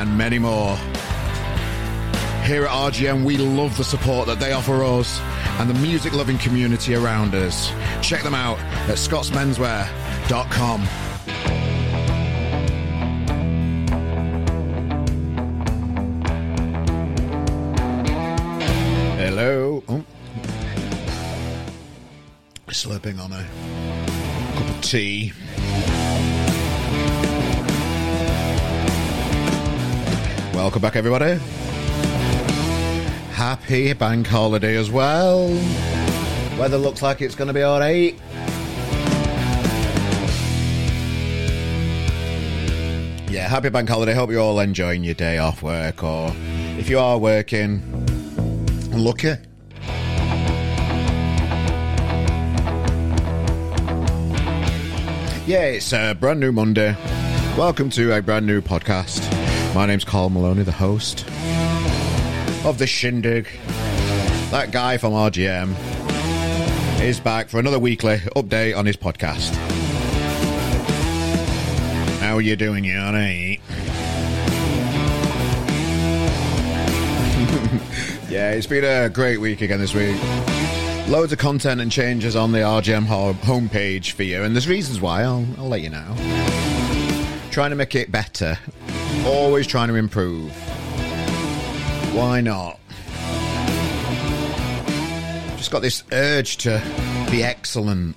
and many more. Here at RGM, we love the support that they offer us and the music loving community around us. Check them out at scottsmenswear.com. Hello. Oh. Slurping on a cup of tea. Welcome back, everybody. Happy bank holiday as well. Weather looks like it's going to be all right. Yeah, happy bank holiday. Hope you're all enjoying your day off work, or if you are working, lucky. Yeah, it's a brand new Monday. Welcome to a brand new podcast. My name's Carl Maloney, the host of the Shindig. That guy from RGM is back for another weekly update on his podcast. How are you doing, alright? yeah, it's been a great week again this week. Loads of content and changes on the RGM ho- homepage for you, and there's reasons why. I'll, I'll let you know. Trying to make it better, always trying to improve. Why not? Just got this urge to be excellent.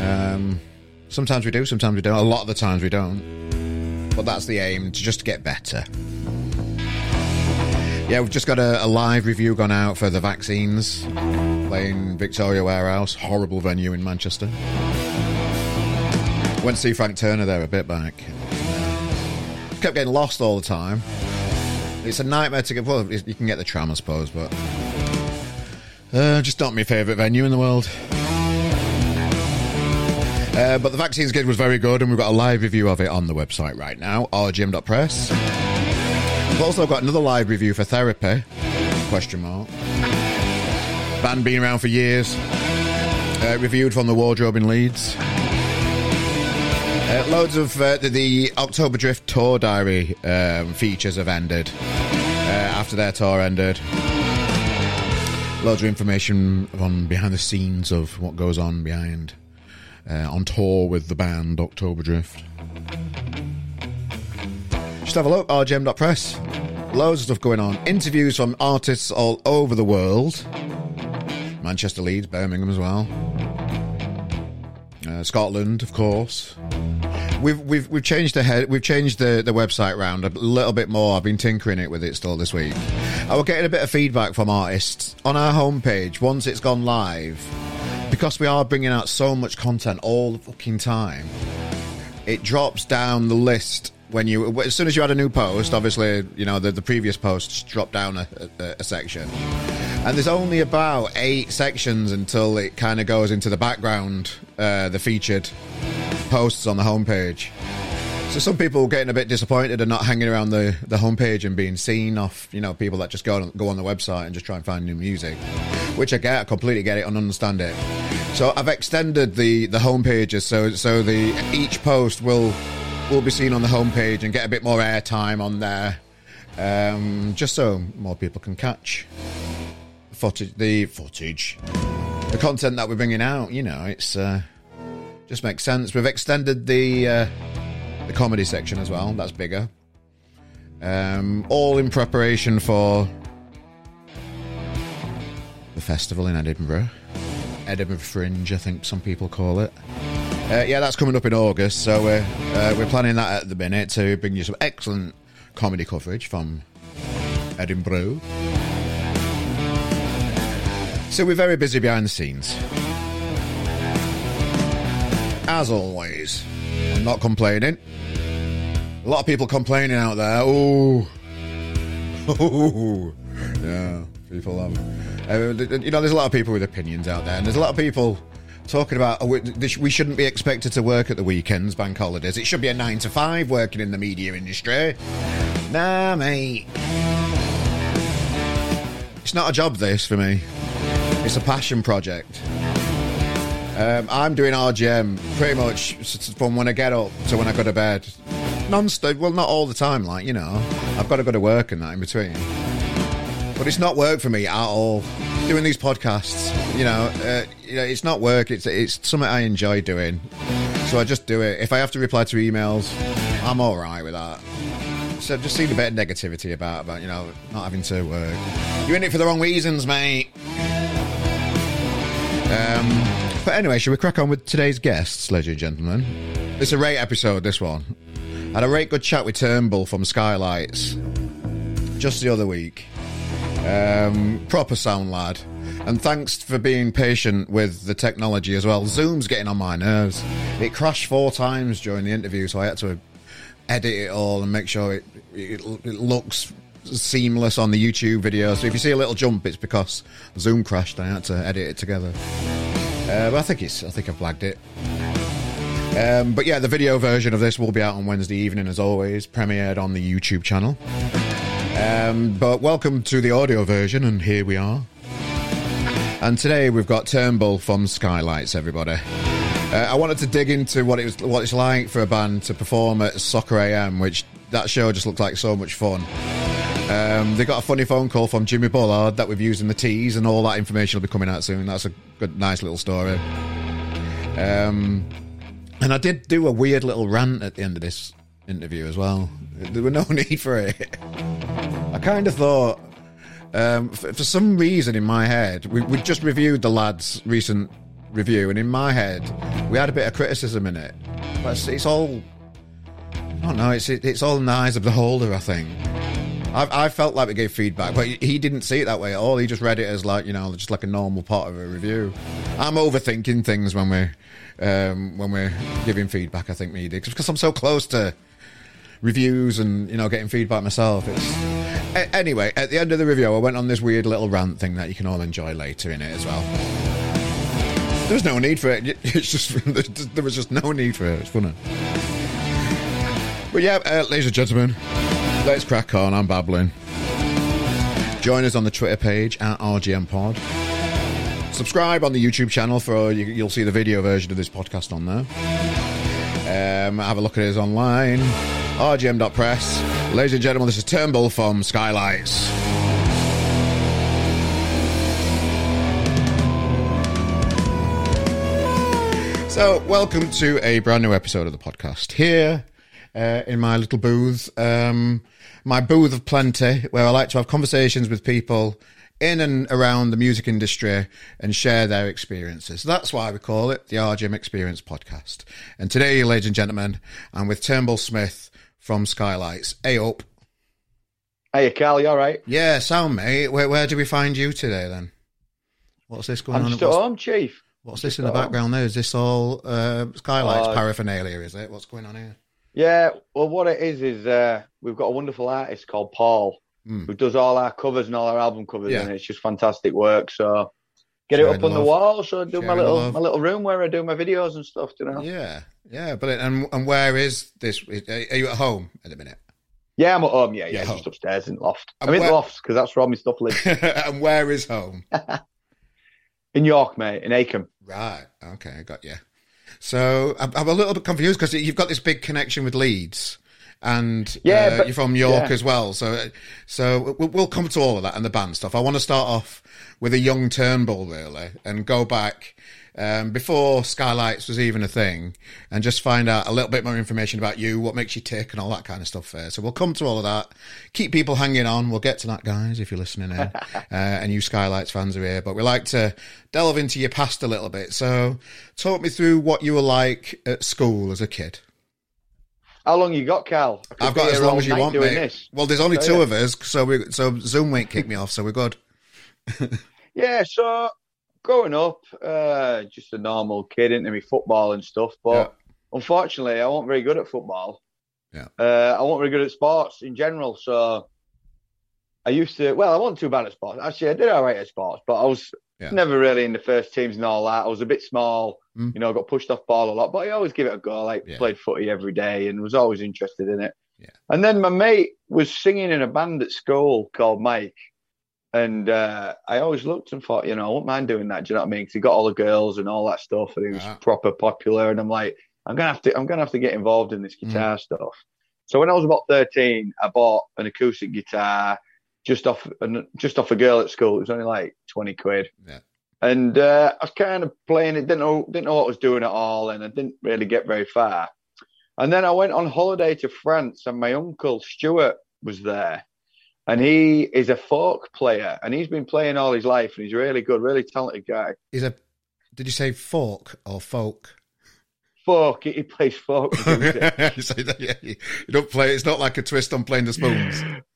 Um, sometimes we do, sometimes we don't. A lot of the times we don't. But that's the aim, to just get better. Yeah, we've just got a, a, live review gone out for the vaccines, playing Victoria Warehouse, horrible venue in Manchester. Went to see Frank Turner there a bit back. Kept getting lost all the time. It's a nightmare to get. Well, you can get the tram, I suppose, but uh, just not my favourite venue in the world. Uh, but the vaccines gig was very good, and we've got a live review of it on the website right now, rgm.press. We've also got another live review for therapy. Question mark. Band been around for years. Uh, reviewed from the wardrobe in Leeds. Uh, loads of uh, the, the, October Drift tour diary um, features have ended uh, after their tour ended. Loads of information on behind the scenes of what goes on behind uh, on tour with the band October Drift. Just have a look, rgm.press. Loads of stuff going on. Interviews from artists all over the world. Manchester, Leeds, Birmingham as well. Uh, Scotland, of course. We've we've we've changed the head. We've changed the, the website round a little bit more. I've been tinkering it with it still this week. I was getting a bit of feedback from artists on our homepage once it's gone live, because we are bringing out so much content all the fucking time. It drops down the list when you as soon as you add a new post. Obviously, you know the the previous posts drop down a, a, a section, and there's only about eight sections until it kind of goes into the background, uh, the featured posts on the homepage. So some people getting a bit disappointed and not hanging around the, the homepage and being seen off, you know, people that just go on, go on the website and just try and find new music, which I get, I completely get it and understand it. So I've extended the the homepages so so the each post will will be seen on the homepage and get a bit more airtime on there, um, just so more people can catch footage, the footage, the content that we're bringing out. You know, it's uh, just makes sense. We've extended the uh, the comedy section as well. That's bigger. Um, all in preparation for the festival in Edinburgh. Edinburgh Fringe, I think some people call it. Uh, yeah, that's coming up in August, so we're, uh, we're planning that at the minute to bring you some excellent comedy coverage from Edinburgh. So we're very busy behind the scenes. As always, I'm not complaining. A lot of people complaining out there. Oh, oh, yeah. People, um, uh, you know, there's a lot of people with opinions out there, and there's a lot of people talking about oh, we shouldn't be expected to work at the weekends, bank holidays. It should be a nine to five working in the media industry. Nah, mate. It's not a job, this for me. It's a passion project. Um, I'm doing RGM pretty much from when I get up to when I go to bed. Non-stop, well, not all the time, like, you know. I've got to go to work and that in between. But it's not work for me at all. Doing these podcasts, you know, uh, you know, it's not work. It's it's something I enjoy doing, so I just do it. If I have to reply to emails, I'm all right with that. So I've just seen a bit of negativity about about you know not having to work. You're in it for the wrong reasons, mate. Um, but anyway, should we crack on with today's guests, ladies and gentlemen? It's a rate episode. This one had a great good chat with Turnbull from Skylights just the other week. Um, proper sound lad. And thanks for being patient with the technology as well. Zoom's getting on my nerves. It crashed four times during the interview, so I had to edit it all and make sure it, it, it looks seamless on the YouTube video. So if you see a little jump, it's because Zoom crashed. I had to edit it together. Uh, but I think it's. I think I've flagged it. Um, but yeah, the video version of this will be out on Wednesday evening, as always, premiered on the YouTube channel. Um, but welcome to the audio version, and here we are. And today we've got Turnbull from Skylights, everybody. Uh, I wanted to dig into what it was, what it's like for a band to perform at Soccer AM, which that show just looked like so much fun. Um, they got a funny phone call from Jimmy Bullard that we've used in the teas, and all that information will be coming out soon. That's a good, nice little story. Um, and I did do a weird little rant at the end of this interview as well. There were no need for it. I kind of thought, um, for, for, some reason in my head, we, we just reviewed the lads' recent review, and in my head, we had a bit of criticism in it. But it's, it's all, I don't know, it's, it, it's all in the eyes of the holder, I think. I, I, felt like we gave feedback, but he didn't see it that way at all. He just read it as like you know, just like a normal part of a review. I'm overthinking things when we're um, when we're giving feedback. I think me because I'm so close to reviews and you know getting feedback myself. It's anyway. At the end of the review, I went on this weird little rant thing that you can all enjoy later in it as well. There was no need for it. It's just there was just no need for it. It's funny. But yeah, uh, ladies and gentlemen, Let's crack on. I'm babbling. Join us on the Twitter page at RGM Pod. Subscribe on the YouTube channel for you, will see the video version of this podcast on there. Um, have a look at us online. RGM.press. Ladies and gentlemen, this is Turnbull from Skylights. So, welcome to a brand new episode of the podcast. Here uh, in my little booth. Um, my booth of plenty, where I like to have conversations with people in and around the music industry and share their experiences. That's why we call it the RGM Experience Podcast. And today, ladies and gentlemen, I'm with Turnbull Smith from Skylights. Hey up. Hey, Carl, you all right? Yeah, sound mate. Where, where do we find you today then? What's this going on? I'm on? Just at home, Chief. What's this in the background there? Is this all uh, Skylights uh, paraphernalia, is it? What's going on here? Yeah, well, what it is is uh, we've got a wonderful artist called Paul mm. who does all our covers and all our album covers, yeah. and it's just fantastic work. So get it up on the, the wall. So I do my little my little room where I do my videos and stuff. You know. Yeah, yeah, but and and where is this? Are you at home at the minute? Yeah, I'm at home. Yeah, yeah, yeah just upstairs in the loft. And I'm in the loft because that's where all my stuff lives. and where is home? in York, mate, in Acomb. Right. Okay, I got you. So I'm, I'm a little bit confused because you've got this big connection with Leeds and yeah, uh, but, you're from York yeah. as well. So, so we'll come to all of that and the band stuff. I want to start off with a young Turnbull really, and go back um, before Skylights was even a thing, and just find out a little bit more information about you, what makes you tick, and all that kind of stuff. There, so we'll come to all of that. Keep people hanging on. We'll get to that, guys, if you're listening in, uh, and you Skylights fans are here. But we like to delve into your past a little bit. So, talk me through what you were like at school as a kid. How long you got, Cal? I've got as long as you want, mate. This. Well, there's only so, two yeah. of us, so we so Zoom won't kick me off, so we're good. yeah, so growing up, uh, just a normal kid into me football and stuff. But yeah. unfortunately, I wasn't very good at football. Yeah. Uh, I wasn't very good at sports in general, so I used to. Well, I wasn't too bad at sports. Actually, I did all right at sports, but I was yeah. never really in the first teams and all that. I was a bit small, mm. you know, got pushed off ball a lot, but I always give it a go. Like yeah. played footy every day and was always interested in it. Yeah. And then my mate was singing in a band at school called Mike. And uh, I always looked and thought, you know, I wouldn't mind doing that. Do you know what I mean? Because he got all the girls and all that stuff, and he was yeah. proper popular. And I'm like, I'm gonna have to, I'm gonna have to get involved in this guitar mm. stuff. So when I was about 13, I bought an acoustic guitar just off, just off a girl at school. It was only like 20 quid. Yeah. And uh, I was kind of playing it, didn't know, didn't know what I was doing at all, and I didn't really get very far. And then I went on holiday to France, and my uncle Stuart was there and he is a folk player, and he's been playing all his life, and he's really good, really talented guy. He's a. Did you say folk or folk? Folk. He plays folk. you that, yeah, you don't play. It's not like a twist on playing the spoons.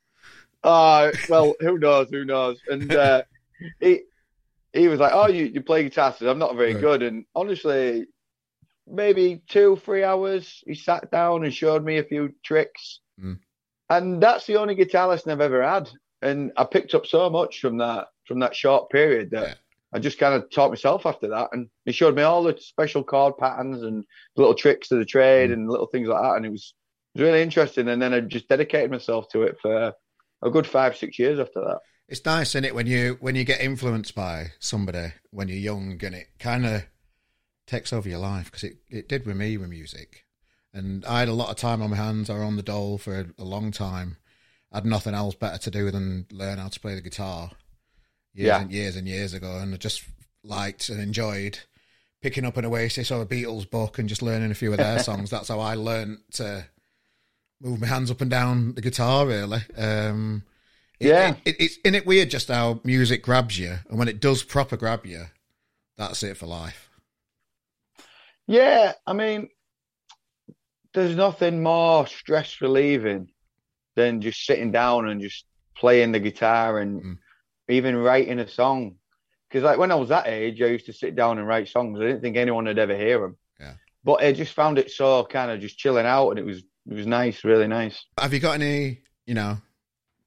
Uh, well, who knows? Who knows? And uh, he he was like, "Oh, you, you play guitar?" So I'm not very right. good. And honestly, maybe two, three hours, he sat down and showed me a few tricks. Mm and that's the only guitar lesson I've ever had. And I picked up so much from that from that short period that yeah. I just kind of taught myself after that. And he showed me all the special chord patterns and little tricks of the trade mm. and little things like that. And it was, it was really interesting. And then I just dedicated myself to it for a good five, six years after that. It's nice, isn't it, when you when you get influenced by somebody when you're young and it kind of takes over your life because it, it did with me with music. And I had a lot of time on my hands. I was on the dole for a, a long time. I had nothing else better to do than learn how to play the guitar years yeah. and years and years ago. And I just liked and enjoyed picking up an Oasis or a Beatles book and just learning a few of their songs. That's how I learned to move my hands up and down the guitar, really. Um, it, yeah. It, it, it's in it weird just how music grabs you. And when it does proper grab you, that's it for life. Yeah. I mean, there's nothing more stress relieving than just sitting down and just playing the guitar and mm. even writing a song. Because like when I was that age, I used to sit down and write songs. I didn't think anyone would ever hear them. Yeah. But I just found it so kind of just chilling out, and it was it was nice, really nice. Have you got any, you know,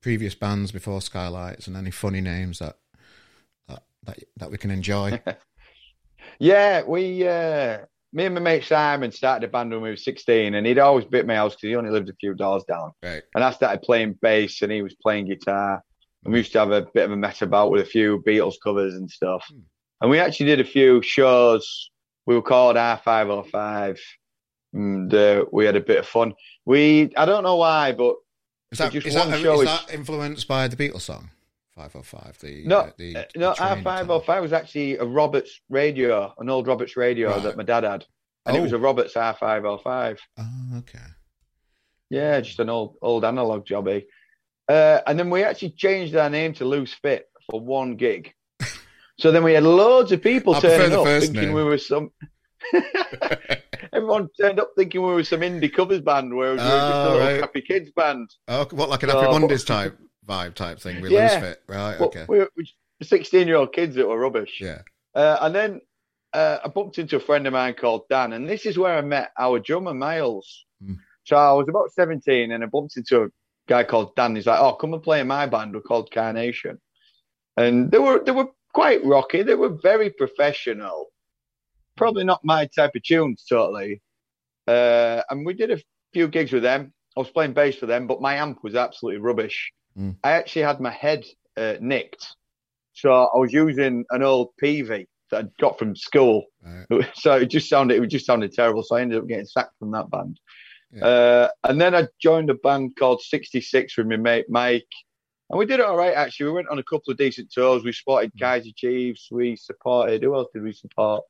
previous bands before Skylights, and any funny names that that that, that we can enjoy? yeah, we uh, me and my mate Simon started a band when we were 16, and he'd always bit my house because he only lived a few doors down. Right. And I started playing bass, and he was playing guitar. And we used to have a bit of a mess about with a few Beatles covers and stuff. Hmm. And we actually did a few shows. We were called R505, and uh, we had a bit of fun. We, I don't know why, but is that, just is one that, show is that influenced by the Beatles song? 505. The no, uh, the, uh, no, our 505 was actually a Roberts radio, an old Roberts radio right. that my dad had, and oh. it was a oh. Roberts R505. Oh, okay. Yeah, just an old old analog jobby. Uh, and then we actually changed our name to Loose Fit for one gig. so then we had loads of people turning up thinking name. we were some. Everyone turned up thinking we were some indie covers band, where we were just a little right. happy kids band. Oh, what like an so, Happy Mondays type? vibe type thing. We yeah. lose fit, right? Well, okay. We're sixteen-year-old kids that were rubbish. Yeah. Uh, and then uh, I bumped into a friend of mine called Dan, and this is where I met our drummer Miles. Mm. So I was about seventeen, and I bumped into a guy called Dan. He's like, "Oh, come and play in my band. We're called Carnation," and they were they were quite rocky. They were very professional. Probably not my type of tunes, totally. Uh, and we did a few gigs with them. I was playing bass for them, but my amp was absolutely rubbish. Mm. I actually had my head uh, nicked, so I was using an old Peavey that I got from school. Right. So it just sounded it just sounded terrible. So I ended up getting sacked from that band. Yeah. Uh, and then I joined a band called 66 with my mate Mike. And we did it all right, actually. We went on a couple of decent tours. We supported mm. Kaiser Chiefs. We supported, who else did we support?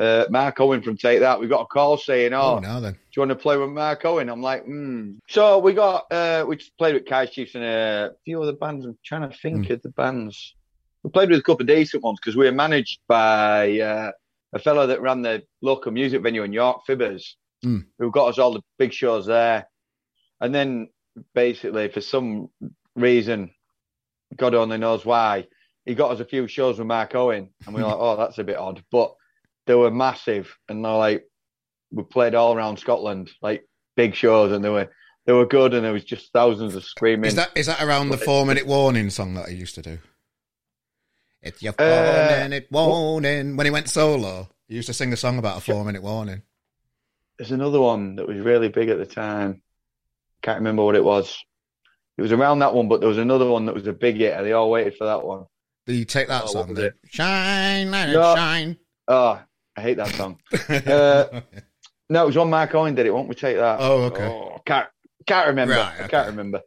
Uh, Mark Owen from Take That. We got a call saying, "Oh, oh now then, do you want to play with Mark Owen?" I'm like, hmm. So we got uh, we played with Kai Chiefs and a few other bands. I'm trying to think mm. of the bands. We played with a couple of decent ones because we were managed by uh, a fellow that ran the local music venue in York, Fibbers, mm. who got us all the big shows there. And then basically, for some reason, God only knows why, he got us a few shows with Mark Owen, and we were like, "Oh, that's a bit odd," but they were massive, and they're like we played all around Scotland. Like big shows, and they were they were good, and there was just thousands of screaming. Is that is that around the four minute warning song that I used to do? It's your four uh, minute warning. When he went solo, he used to sing a song about a four minute warning. There's another one that was really big at the time. Can't remember what it was. It was around that one, but there was another one that was a big hit, and they all waited for that one. Do you take that oh, song? Shine, let no. shine. Oh, I hate that song. uh, no, it was one Mark Owen did it. Won't we take that? Oh, okay. Oh, can't can't remember. Right, okay. I can't remember.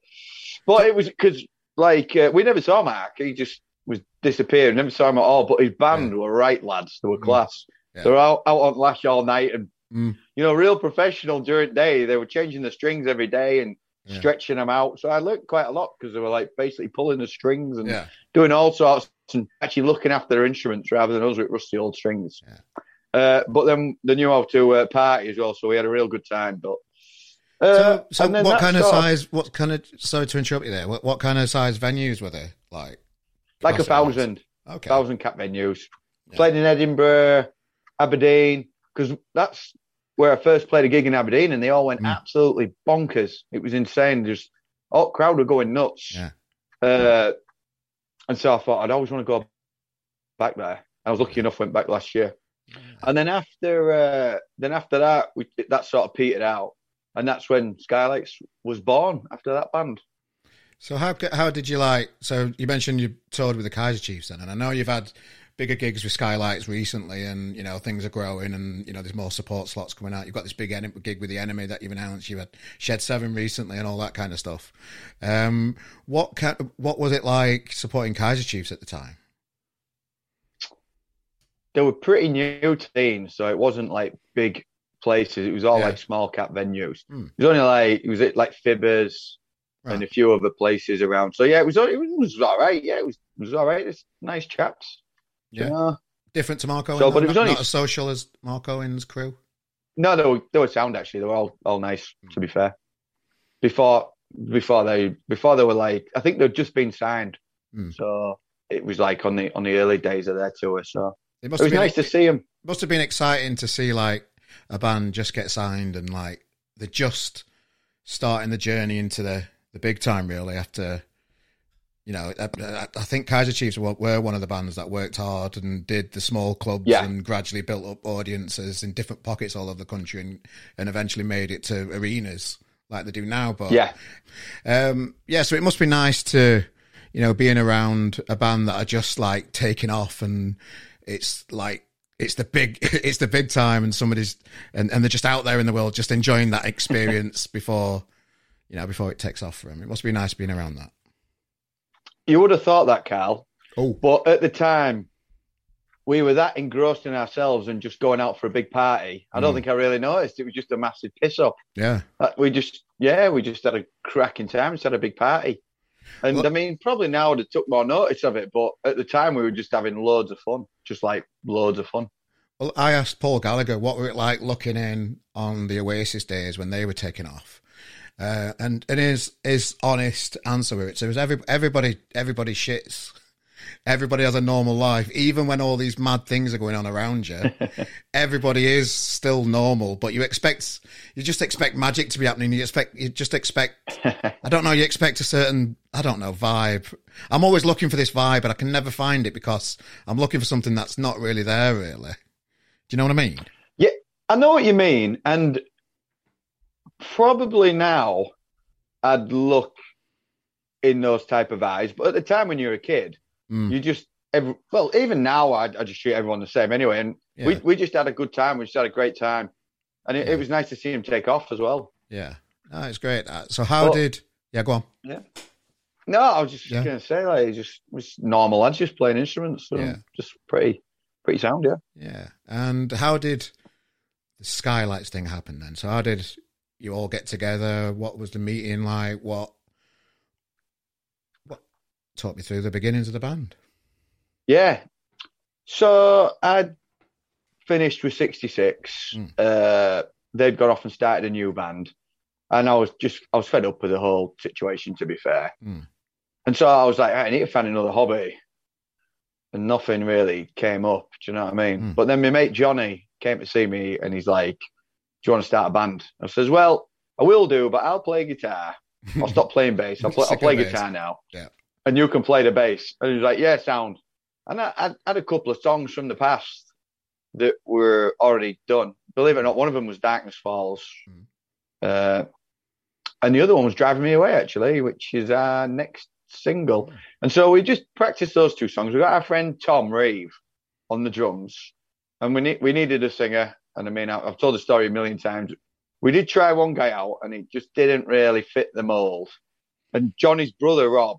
But it was because like uh, we never saw Mark. He just was disappeared. Never saw him at all. But his band yeah. were right lads. They were mm. class. Yeah. They were out, out on lash all night and mm. you know real professional during the day. They were changing the strings every day and yeah. stretching them out. So I learned quite a lot because they were like basically pulling the strings and doing all sorts and actually looking after their instruments rather than us with rusty old strings. Uh, but then they knew how to uh, party as well, so we had a real good time. But uh, so, so what kind of size? Of, what kind of? Sorry to interrupt you there. What, what kind of size venues were they? Like, like a thousand, okay. thousand cap venues. Yeah. Played in Edinburgh, Aberdeen, because that's where I first played a gig in Aberdeen, and they all went mm. absolutely bonkers. It was insane. Just all crowd were going nuts. Yeah. Uh, and so I thought I'd always want to go back there. I was lucky enough went back last year. And then after uh, then after that, we, that sort of petered out, and that's when Skylights was born after that band. So how how did you like? So you mentioned you toured with the Kaiser Chiefs, then, and I know you've had bigger gigs with Skylights recently, and you know things are growing, and you know there's more support slots coming out. You've got this big en- gig with the enemy that you've announced. You've had Shed Seven recently, and all that kind of stuff. Um, what kind, what was it like supporting Kaiser Chiefs at the time? They were pretty new teams, so it wasn't like big places. It was all yeah. like small cap venues. Mm. It was only like it was at like Fibbers right. and a few other places around. So yeah, it was it was, it was all right. Yeah, it was it was all right. It's nice chaps. Yeah, uh, different to Marco. So, but it was not, only not as social as Mark Owen's crew. No, they were they were sound actually. They were all all nice. Mm. To be fair, before before they before they were like I think they'd just been signed. Mm. So it was like on the on the early days of their tour. So it, must it was nice to see him. Must have been exciting to see like a band just get signed and like they're just starting the journey into the the big time really after you know I, I think Kaiser Chiefs were, were, one of the bands that worked hard and did the small clubs yeah. and gradually built up audiences in different pockets all over the country and and eventually made it to arenas like they do now but yeah um yeah so it must be nice to you know being around a band that are just like taking off and it's like it's the big it's the big time and somebody's and, and they're just out there in the world just enjoying that experience before you know before it takes off for them it must be nice being around that. You would have thought that carl. Oh. But at the time we were that engrossed in ourselves and just going out for a big party. I don't mm. think i really noticed. It was just a massive piss up. Yeah. Uh, we just yeah we just had a cracking time just had a big party and well, I mean, probably now they took more notice of it, but at the time we were just having loads of fun, just like loads of fun. Well, I asked Paul Gallagher what were it like looking in on the Oasis days when they were taking off, uh, and and his his honest answer with it. So it was every everybody everybody shits everybody has a normal life, even when all these mad things are going on around you. everybody is still normal, but you expect you just expect magic to be happening. You expect you just expect I don't know. You expect a certain I don't know vibe. I'm always looking for this vibe, but I can never find it because I'm looking for something that's not really there. Really, do you know what I mean? Yeah, I know what you mean, and probably now I'd look in those type of eyes. But at the time when you're a kid, Mm. You just every, well, even now I, I just treat everyone the same anyway. And yeah. we we just had a good time. We just had a great time, and it, yeah. it was nice to see him take off as well. Yeah, no, it's great. Uh, so how but, did? Yeah, go on. Yeah. No, I was just yeah. gonna say like it just was normal lads just playing instruments. Yeah. just pretty pretty sound, yeah. Yeah. And how did the skylights thing happen then? So how did you all get together? What was the meeting like? What talk me through the beginnings of the band. Yeah. So I finished with 66. Mm. Uh, they'd gone off and started a new band. And I was just, I was fed up with the whole situation, to be fair. Mm. And so I was like, I need to find another hobby. And nothing really came up. Do you know what I mean? Mm. But then my mate Johnny came to see me and he's like, Do you want to start a band? I says, Well, I will do, but I'll play guitar. I'll stop playing bass. I'll play, I'll play guitar now. Yeah. And you can play the bass. And he's like, yeah, sound. And I, I had a couple of songs from the past that were already done. Believe it or not, one of them was Darkness Falls. Mm. Uh, and the other one was Driving Me Away, actually, which is our next single. Mm. And so we just practiced those two songs. We got our friend Tom Reeve on the drums, and we ne- we needed a singer. And I mean, I've told the story a million times. We did try one guy out, and he just didn't really fit the mold. And Johnny's brother Rob,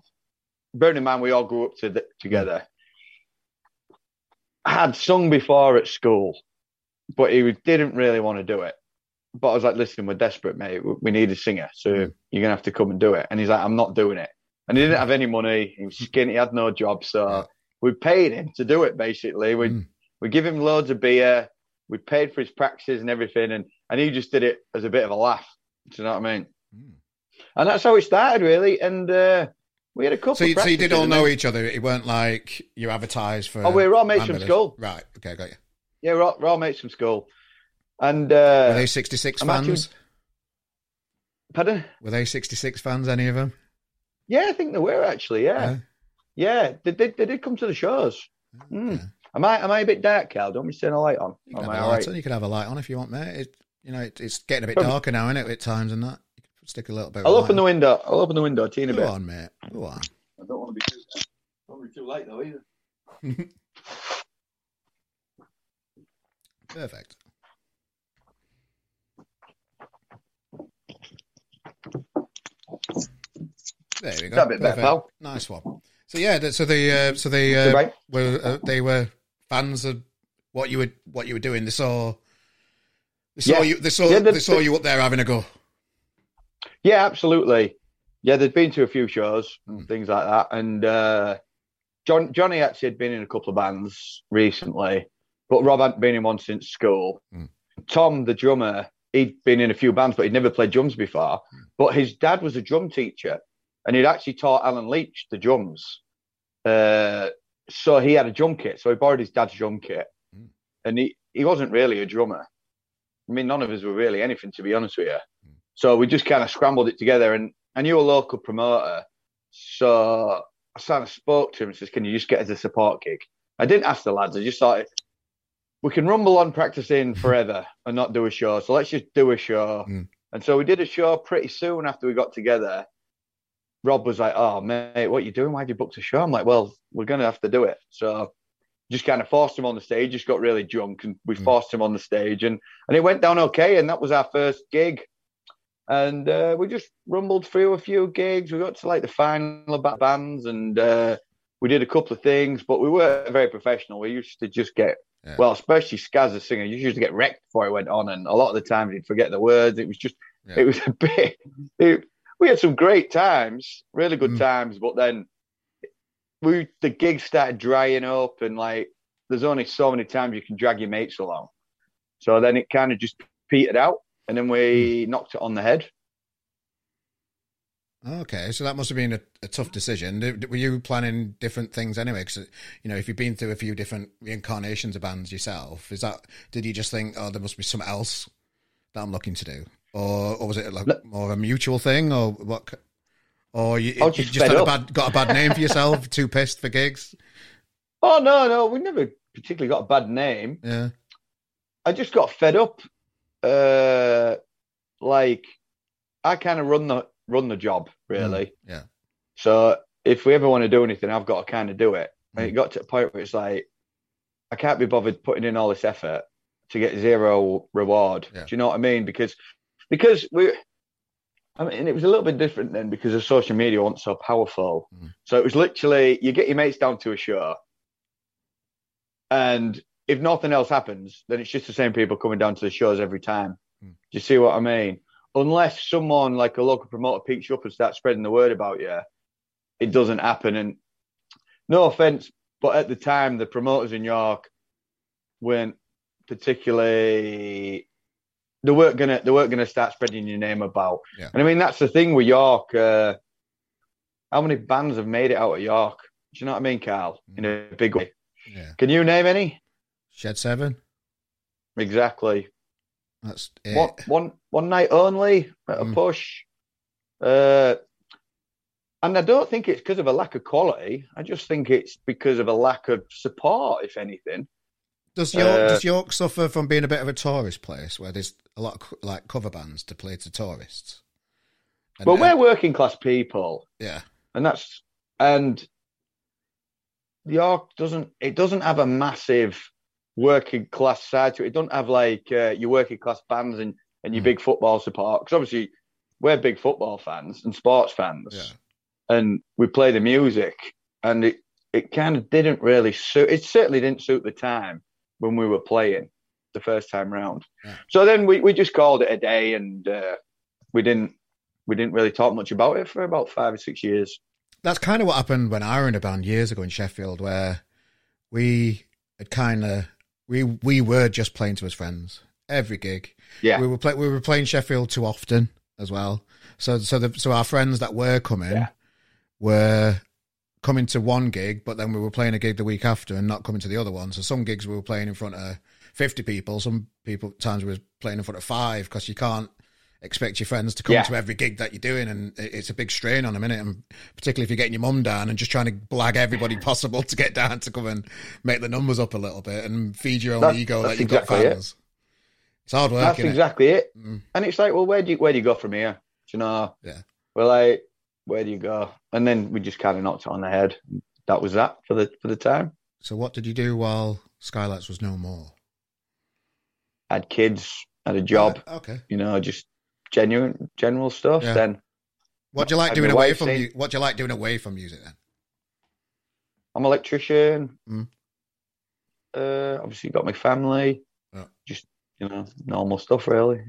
bearing in mind we all grew up to the, together, had sung before at school, but he didn't really want to do it. But I was like, listen, we're desperate, mate. We need a singer, so you're gonna have to come and do it. And he's like, I'm not doing it. And he didn't have any money. He was skinny. He had no job, so we paid him to do it. Basically, we mm. we give him loads of beer. We paid for his practices and everything, and and he just did it as a bit of a laugh. Do you know what I mean? Mm. And that's how it started, really. And uh, we had a couple. So you, so you did all know each other. It weren't like you advertised for. Oh, we were all mates from school. Right. Okay, got you. Yeah, we're all, we're all mates from school. And uh, were they sixty six fans? Actually... Pardon? Were they sixty six fans? Any of them? Yeah, I think they were actually. Yeah, yeah, yeah they did. They did come to the shows. Mm. Am I am I a bit dark, Cal? Don't we turn a light on? You can, have a, light on. you can have a light on if you want, mate. It, you know, it, it's getting a bit darker now, isn't it, at times and that. You can stick a little bit. I'll open the window. I'll open the window, teeny Go bit. Go on, mate. Go on. I don't want to be too, don't be too late though either. Perfect. There we go. That bit better, pal. Nice one. So yeah, so they uh, so they uh, were uh, they were fans of what you were what you were doing. They saw they saw yeah. you they saw yeah, they saw you up there having a go. Yeah, absolutely. Yeah, they'd been to a few shows and mm. things like that, and uh, John Johnny actually had been in a couple of bands recently, but Rob hadn't been in one since school. Mm. Tom, the drummer, he'd been in a few bands, but he'd never played drums before. Mm. But his dad was a drum teacher, and he'd actually taught Alan Leach the drums. Uh, so he had a drum kit. So he borrowed his dad's drum kit, mm. and he he wasn't really a drummer. I mean, none of us were really anything, to be honest with you. So we just kind of scrambled it together. And I knew a local promoter, so I kind of spoke to him and says, "Can you just get us a support gig?" I didn't ask the lads. I just thought we can rumble on practicing forever and not do a show. So let's just do a show. Mm. And so we did a show pretty soon after we got together. Rob was like, "Oh mate, what are you doing? Why have you booked a show?" I'm like, "Well, we're gonna have to do it." So just kind of forced him on the stage. Just got really drunk, and we mm. forced him on the stage, and and it went down okay. And that was our first gig. And uh, we just rumbled through a few gigs. We got to like the final bands, and uh, we did a couple of things, but we weren't very professional. We used to just get yeah. well, especially Skaz the singer. You used to get wrecked before it went on, and a lot of the times he'd forget the words. It was just, yeah. it was a bit. It, we had some great times, really good mm. times, but then we the gigs started drying up, and like there's only so many times you can drag your mates along. So then it kind of just petered out, and then we mm. knocked it on the head. Okay, so that must have been a, a tough decision. Were you planning different things anyway? Because you know, if you've been through a few different reincarnations of bands yourself, is that did you just think, oh, there must be something else that I'm looking to do, or, or was it like more a mutual thing, or what? Or you, you just, just had a bad, got a bad name for yourself? too pissed for gigs? Oh no, no, we never particularly got a bad name. Yeah, I just got fed up. Uh, like I kind of run the run the job really. Mm, yeah. So if we ever want to do anything, I've got to kind of do it. Mm. And it got to a point where it's like I can't be bothered putting in all this effort to get zero reward. Yeah. Do you know what I mean? Because because we I mean, it was a little bit different then because the social media wasn't so powerful. Mm. So it was literally you get your mates down to a show, and if nothing else happens, then it's just the same people coming down to the shows every time. Mm. Do you see what I mean? Unless someone like a local promoter picks you up and starts spreading the word about you, it doesn't happen. And no offense, but at the time, the promoters in York weren't particularly they weren't gonna they weren't gonna start spreading your name about. Yeah. And I mean that's the thing with York. Uh, how many bands have made it out of York? Do you know what I mean, Carl? In a big way. Yeah. Can you name any? Shed Seven. Exactly. That's it. One, one, one night only at a mm. push. Uh, and I don't think it's because of a lack of quality. I just think it's because of a lack of support, if anything. Does York uh, does York suffer from being a bit of a tourist place where there's a lot of like cover bands to play to tourists? And, well, we're working class people. Yeah, and that's and York doesn't it doesn't have a massive working class side to it. It doesn't have like uh, your working class bands and and your mm. big football support because obviously we're big football fans and sports fans, yeah. and we play the music, and it it kind of didn't really suit. It certainly didn't suit the time when we were playing the first time round. Yeah. So then we, we just called it a day and uh, we didn't we didn't really talk much about it for about five or six years. That's kind of what happened when I were in a band years ago in Sheffield, where we had kind of we we were just playing to his friends every gig. Yeah, we were play, we were playing Sheffield too often as well. So so the so our friends that were coming yeah. were coming to one gig, but then we were playing a gig the week after and not coming to the other one. So some gigs we were playing in front of 50 people. Some people times we were playing in front of five because you can't expect your friends to come yeah. to every gig that you're doing, and it's a big strain on a minute. And particularly if you're getting your mum down and just trying to blag everybody possible to get down to come and make the numbers up a little bit and feed your own that's, ego that's that you've exactly got fans. It. It's hard work. That's exactly it. it. Mm. And it's like, well, where do you where do you go from here? Do you know? Yeah. Well, like where do you go? And then we just kind of knocked it on the head. That was that for the for the time. So what did you do while Skylights was no more? I Had kids, had a job. okay. You know, just genuine general stuff. Yeah. Then what do you like doing away from you? What do you like doing away from music then? I'm an electrician. Mm. Uh, obviously got my family. Yeah. Just you know, normal stuff really.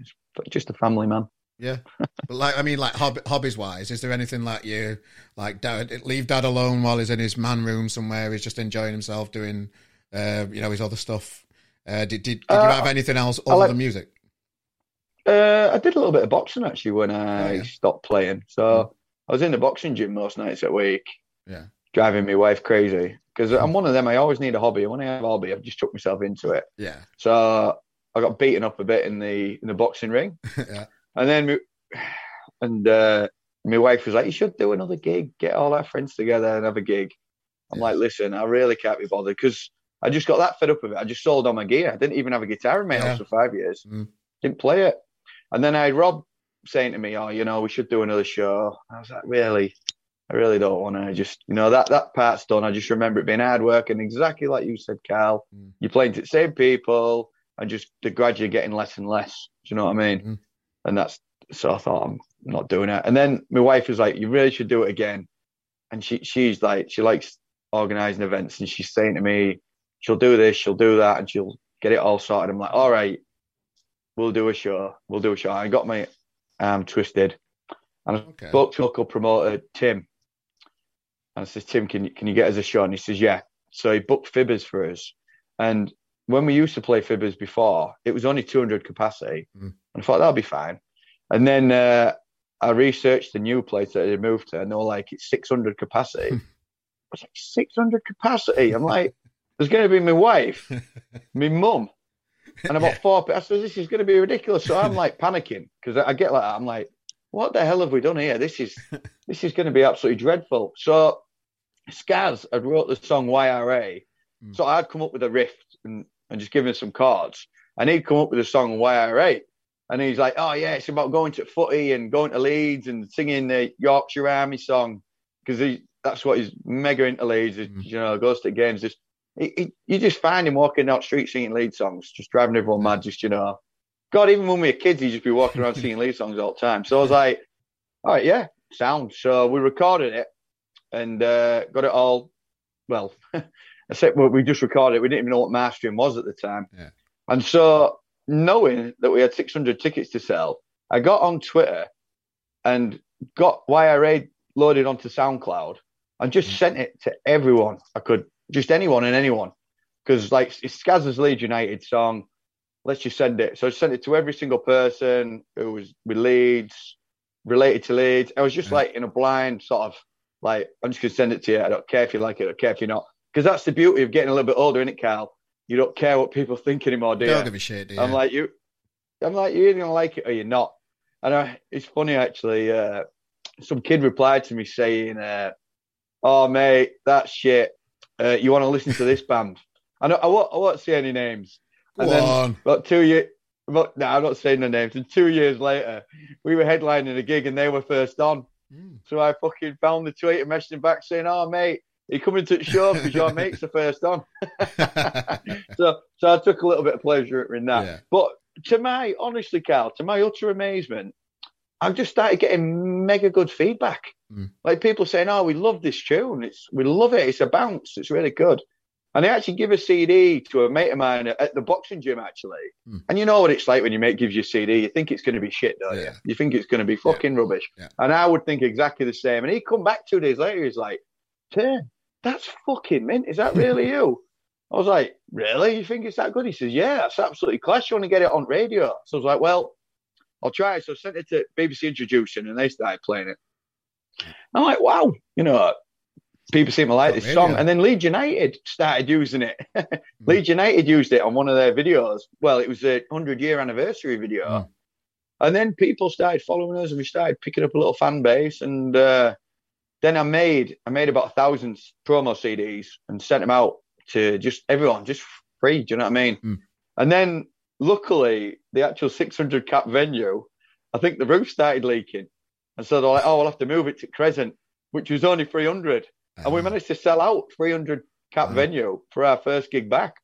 Just a family man. Yeah, but like I mean, like hob- hobbies wise, is there anything like you like dad, leave dad alone while he's in his man room somewhere? He's just enjoying himself doing, uh, you know, his other stuff. Uh, did did, did uh, you have anything else other like, than music? Uh, I did a little bit of boxing actually when I oh, yeah. stopped playing. So mm. I was in the boxing gym most nights a week. Yeah, driving my wife crazy because I'm one of them. I always need a hobby. When I have a hobby, I've just took myself into it. Yeah. So I got beaten up a bit in the in the boxing ring. yeah. And then, and uh, my wife was like, "You should do another gig. Get all our friends together and have a gig." I'm yeah. like, "Listen, I really can't be bothered because I just got that fed up of it. I just sold all my gear. I didn't even have a guitar in my yeah. house for five years. Mm. Didn't play it. And then I had Rob saying to me, "Oh, you know, we should do another show." I was like, "Really? I really don't want to. I just, you know, that that part's done. I just remember it being hard work and exactly like you said, Carl. Mm. You're playing to the same people and just the gradually getting less and less. Do you know what I mean? Mm and that's so I thought I'm not doing it. And then my wife was like, "You really should do it again." And she she's like, she likes organizing events, and she's saying to me, "She'll do this, she'll do that, and she'll get it all sorted." I'm like, "All right, we'll do a show. We'll do a show." I got my arm twisted, and I okay. spoke to local promoter Tim, and I said, "Tim, can you can you get us a show?" And he says, "Yeah." So he booked fibbers for us, and when we used to play fibbers before, it was only 200 capacity. Mm. And I thought that'll be fine. And then uh, I researched the new place that they moved to, and they were like, it's 600 capacity. I was like, 600 capacity? I'm like, there's going to be my wife, my mum, and about yeah. four. I said, this is going to be ridiculous. So I'm like panicking because I get like that. I'm like, what the hell have we done here? This is this is going to be absolutely dreadful. So Skaz had wrote the song YRA. Mm. So I'd come up with a riff and, and just give him some chords. And he'd come up with a song YRA. And he's like, oh, yeah, it's about going to footy and going to Leeds and singing the Yorkshire Army song because he." that's what he's mega into Leeds. Mm. You know, goes to games. Just he, he, you just find him walking down the street singing Leeds songs, just driving everyone mad. Just you know, God, even when we were kids, he'd just be walking around singing Leeds songs all the time. So I was like, all right, yeah, sound. So we recorded it and uh, got it all. Well, except we just recorded it. We didn't even know what mastering was at the time. Yeah. And so knowing that we had 600 tickets to sell, I got on Twitter and got YRA loaded onto SoundCloud and just mm. sent it to everyone I could, just anyone and anyone. Because, like, it's Skaz's Leeds United song. Let's just send it. So I sent it to every single person who was with Leeds, related to Leeds. I was just like in a blind sort of like, I'm just going to send it to you. I don't care if you like it, I don't care if you're not. Because that's the beauty of getting a little bit older, isn't it, Carl? you don't care what people think anymore, do you? Don't give a shit? I'm like you. I'm like, you're either gonna like it or you're not. And I, it's funny actually. Uh, some kid replied to me saying, uh, "Oh mate, that shit. Uh, you want to listen to this band?" I, know, I won't, I won't say any names. And then on. about two years, about, no, I'm not saying the names. And two years later, we were headlining a gig and they were first on. Mm. So I fucking found the tweet and messaged him back saying, "Oh mate, you coming to the show because your mate's the first on." so, so I took a little bit of pleasure in that. Yeah. But to my, honestly, Carl, to my utter amazement, I've just started getting mega good feedback. Mm. Like people saying, "Oh, we love this tune. It's we love it. It's a bounce. It's really good." And I actually give a CD to a mate of mine at the boxing gym, actually. Mm. And you know what it's like when your mate gives you a CD, you think it's going to be shit, don't yeah. you? You think it's going to be fucking yeah. rubbish. Yeah. And I would think exactly the same. And he'd come back two days later, he's like, Tim, that's fucking mint. Is that really you? I was like, really? You think it's that good? He says, yeah, that's absolutely class. You want to get it on radio? So I was like, well, I'll try. So I sent it to BBC Introducing and they started playing it. I'm like, wow, you know, people seem to like this song. And then Leeds United started using it. mm. Leeds United used it on one of their videos. Well, it was a 100 year anniversary video. Mm. And then people started following us and we started picking up a little fan base. And uh, then I made I made about a thousand promo CDs and sent them out to just everyone, just free. Do you know what I mean? Mm. And then luckily, the actual 600 cap venue, I think the roof started leaking. And so they're like, oh, we'll have to move it to Crescent, which was only 300 and we ah. managed to sell out 300 cap ah. venue for our first gig back.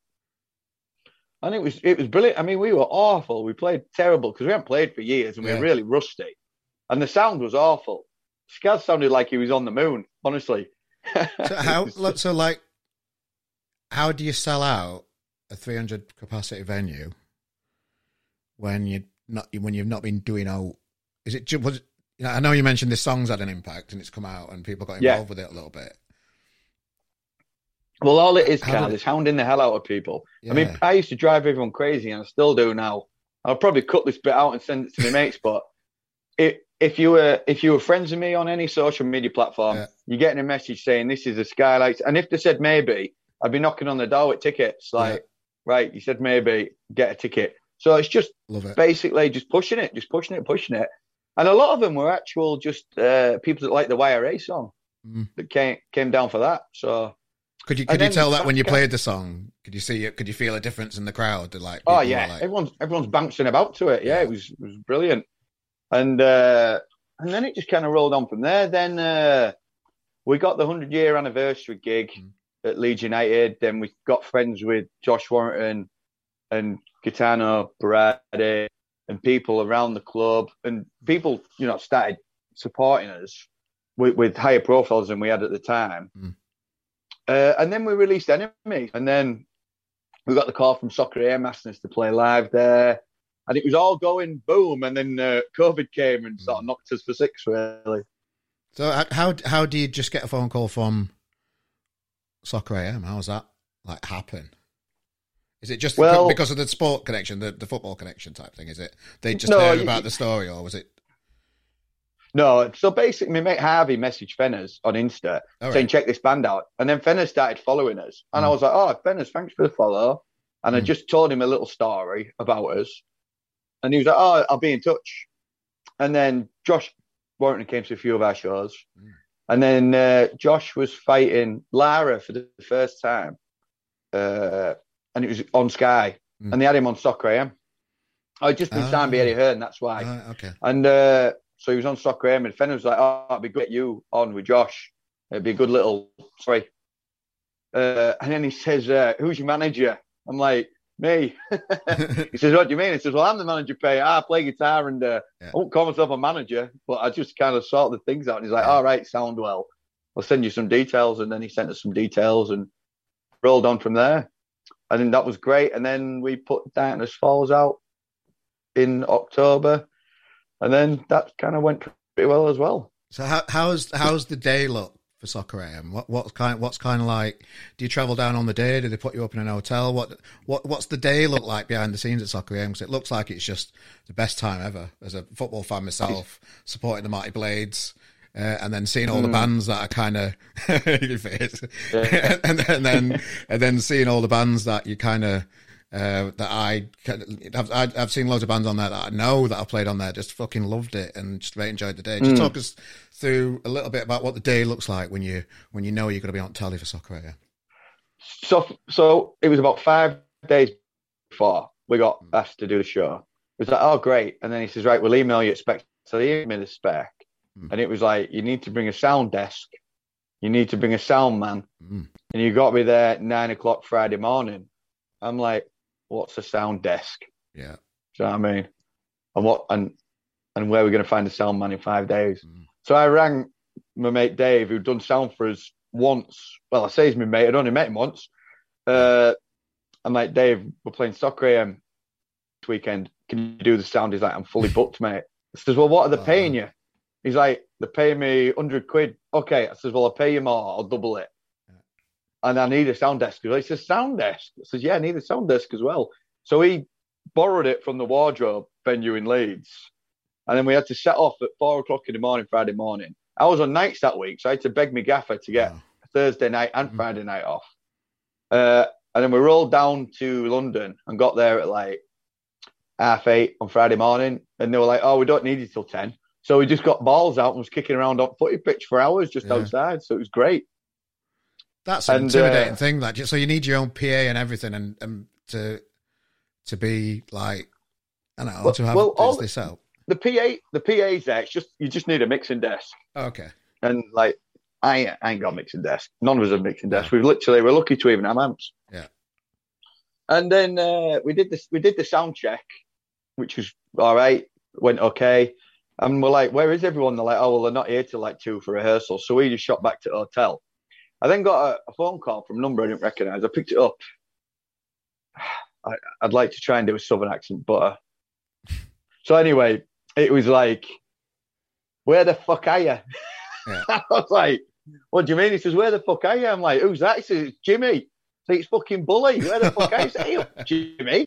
And it was it was brilliant. I mean, we were awful. We played terrible because we hadn't played for years and we were really rusty. And the sound was awful. Skaz sounded like he was on the moon, honestly. so how so like how do you sell out a 300 capacity venue when you not when you've not been doing out is it was you know, I know you mentioned this song's had an impact and it's come out and people got involved yeah. with it a little bit. Well, all it is, Carl, is hounding the hell out of people. Yeah. I mean, I used to drive everyone crazy, and I still do now. I'll probably cut this bit out and send it to my mates, but it, if you were if you were friends with me on any social media platform, yeah. you're getting a message saying this is the skylights, and if they said maybe, I'd be knocking on the door with tickets. Like, yeah. right, you said maybe, get a ticket. So it's just basically just pushing it, just pushing it, pushing it. And a lot of them were actual just uh, people that like the YRA song mm. that came came down for that. So could you could you tell that when you played the song? Could you see it? Could you feel a difference in the crowd? Like, oh yeah, like... everyone's everyone's bouncing about to it. Yeah, yeah. it was it was brilliant. And uh, and then it just kind of rolled on from there. Then uh, we got the hundred year anniversary gig mm. at Leeds United. Then we got friends with Josh Warrington and Gaetano Berardi and people around the club, and people you know started supporting us with, with higher profiles than we had at the time. Mm uh, and then we released Enemy, and then we got the call from Soccer AM asking us to play live there, and it was all going boom. And then uh, COVID came and sort of knocked us for six, really. So how how do you just get a phone call from Soccer AM? How does that like happen? Is it just well, because of the sport connection, the, the football connection type thing? Is it they just no, heard about the story, or was it no, so basically, my mate Harvey messaged Fenners on Insta right. saying, check this band out. And then Fenners started following us. And mm. I was like, oh, Fenners, thanks for the follow. And mm. I just told him a little story about us. And he was like, oh, I'll be in touch. And then Josh Warrington came to a few of our shows. Mm. And then uh, Josh was fighting Lara for the first time. Uh, and it was on Sky. Mm. And they had him on Soccer AM. I'd just been oh. signed by Eddie Hearn, that's why. Uh, okay. And uh, so he was on Soccer AM, and Fenner was like, "Oh, it'd be get you on with Josh. It'd be a good little sorry." Uh, and then he says, uh, "Who's your manager?" I'm like, "Me." he says, "What do you mean?" He says, "Well, I'm the manager. Pay. I play guitar, and uh, yeah. I won't call myself a manager, but I just kind of sort the things out." And he's like, "All right, sound well. I'll send you some details." And then he sent us some details and rolled on from there. I think that was great. And then we put Darkness Falls out in October and then that kind of went pretty well as well. So how, how's how's the day look for Soccer AM? What what's kind what's kind of like? Do you travel down on the day? Do they put you up in an hotel? What what what's the day look like behind the scenes at Soccer AM? Because it looks like it's just the best time ever. As a football fan myself, supporting the Mighty Blades. Uh, and then seeing all the hmm. bands that are kind of and, and then and then seeing all the bands that you kind of uh, that I I've, I've seen loads of bands on there that I know that I played on there. Just fucking loved it and just really enjoyed the day. Just mm. talk us through a little bit about what the day looks like when you when you know you're going to be on telly for Soccer AM. So so it was about five days before we got mm. asked to do the show. It was like, oh great, and then he says, right, we'll email you spec. So they emailed me the spec, mm. and it was like, you need to bring a sound desk, you need to bring a sound man, mm. and you got me there at nine o'clock Friday morning. I'm like, what's a sound desk? Yeah. Do you know what I mean? And what and and where we're going to find a sound man in five days. Mm. So I rang my mate Dave, who'd done sound for us once. Well, I say he's my mate. I'd only met him once. Uh, I'm like, Dave, we're playing soccer AM this weekend. Can you do the sound? He's like, I'm fully booked, mate. I says, well, what are they uh-huh. paying you? He's like, they're paying me 100 quid. Okay. I says, well, I'll pay you more. I'll double it and I need a sound desk. He says, sound desk? I says, yeah, I need a sound desk as well. So he borrowed it from the wardrobe venue in Leeds. And then we had to set off at four o'clock in the morning, Friday morning. I was on nights that week, so I had to beg my gaffer to get Thursday night and mm-hmm. Friday night off. Uh, and then we rolled down to London and got there at like half eight on Friday morning. And they were like, oh, we don't need you till 10. So we just got balls out and was kicking around on footy pitch for hours just yeah. outside. So it was great. That's an and, intimidating uh, thing. That so you need your own PA and everything, and, and to to be like, I don't know, well, to have well, all, this out. The PA, the PA's there. It's just you just need a mixing desk. Okay. And like, I, I ain't got a mixing desk. None of us have mixing desks. We've literally we're lucky to even have amps. Yeah. And then uh, we did this. We did the sound check, which was all right. Went okay. And we're like, where is everyone? They're like, oh well, they're not here till like two for rehearsal. So we just shot back to the hotel. I then got a, a phone call from a number I didn't recognise. I picked it up. I, would like to try and do a southern accent, but uh... so anyway, it was like, "Where the fuck are you?" Yeah. I was like, "What do you mean?" He says, "Where the fuck are you?" I'm like, "Who's that?" He says, "It's Jimmy." So it's fucking bully. Where the fuck are you? Say, Jimmy,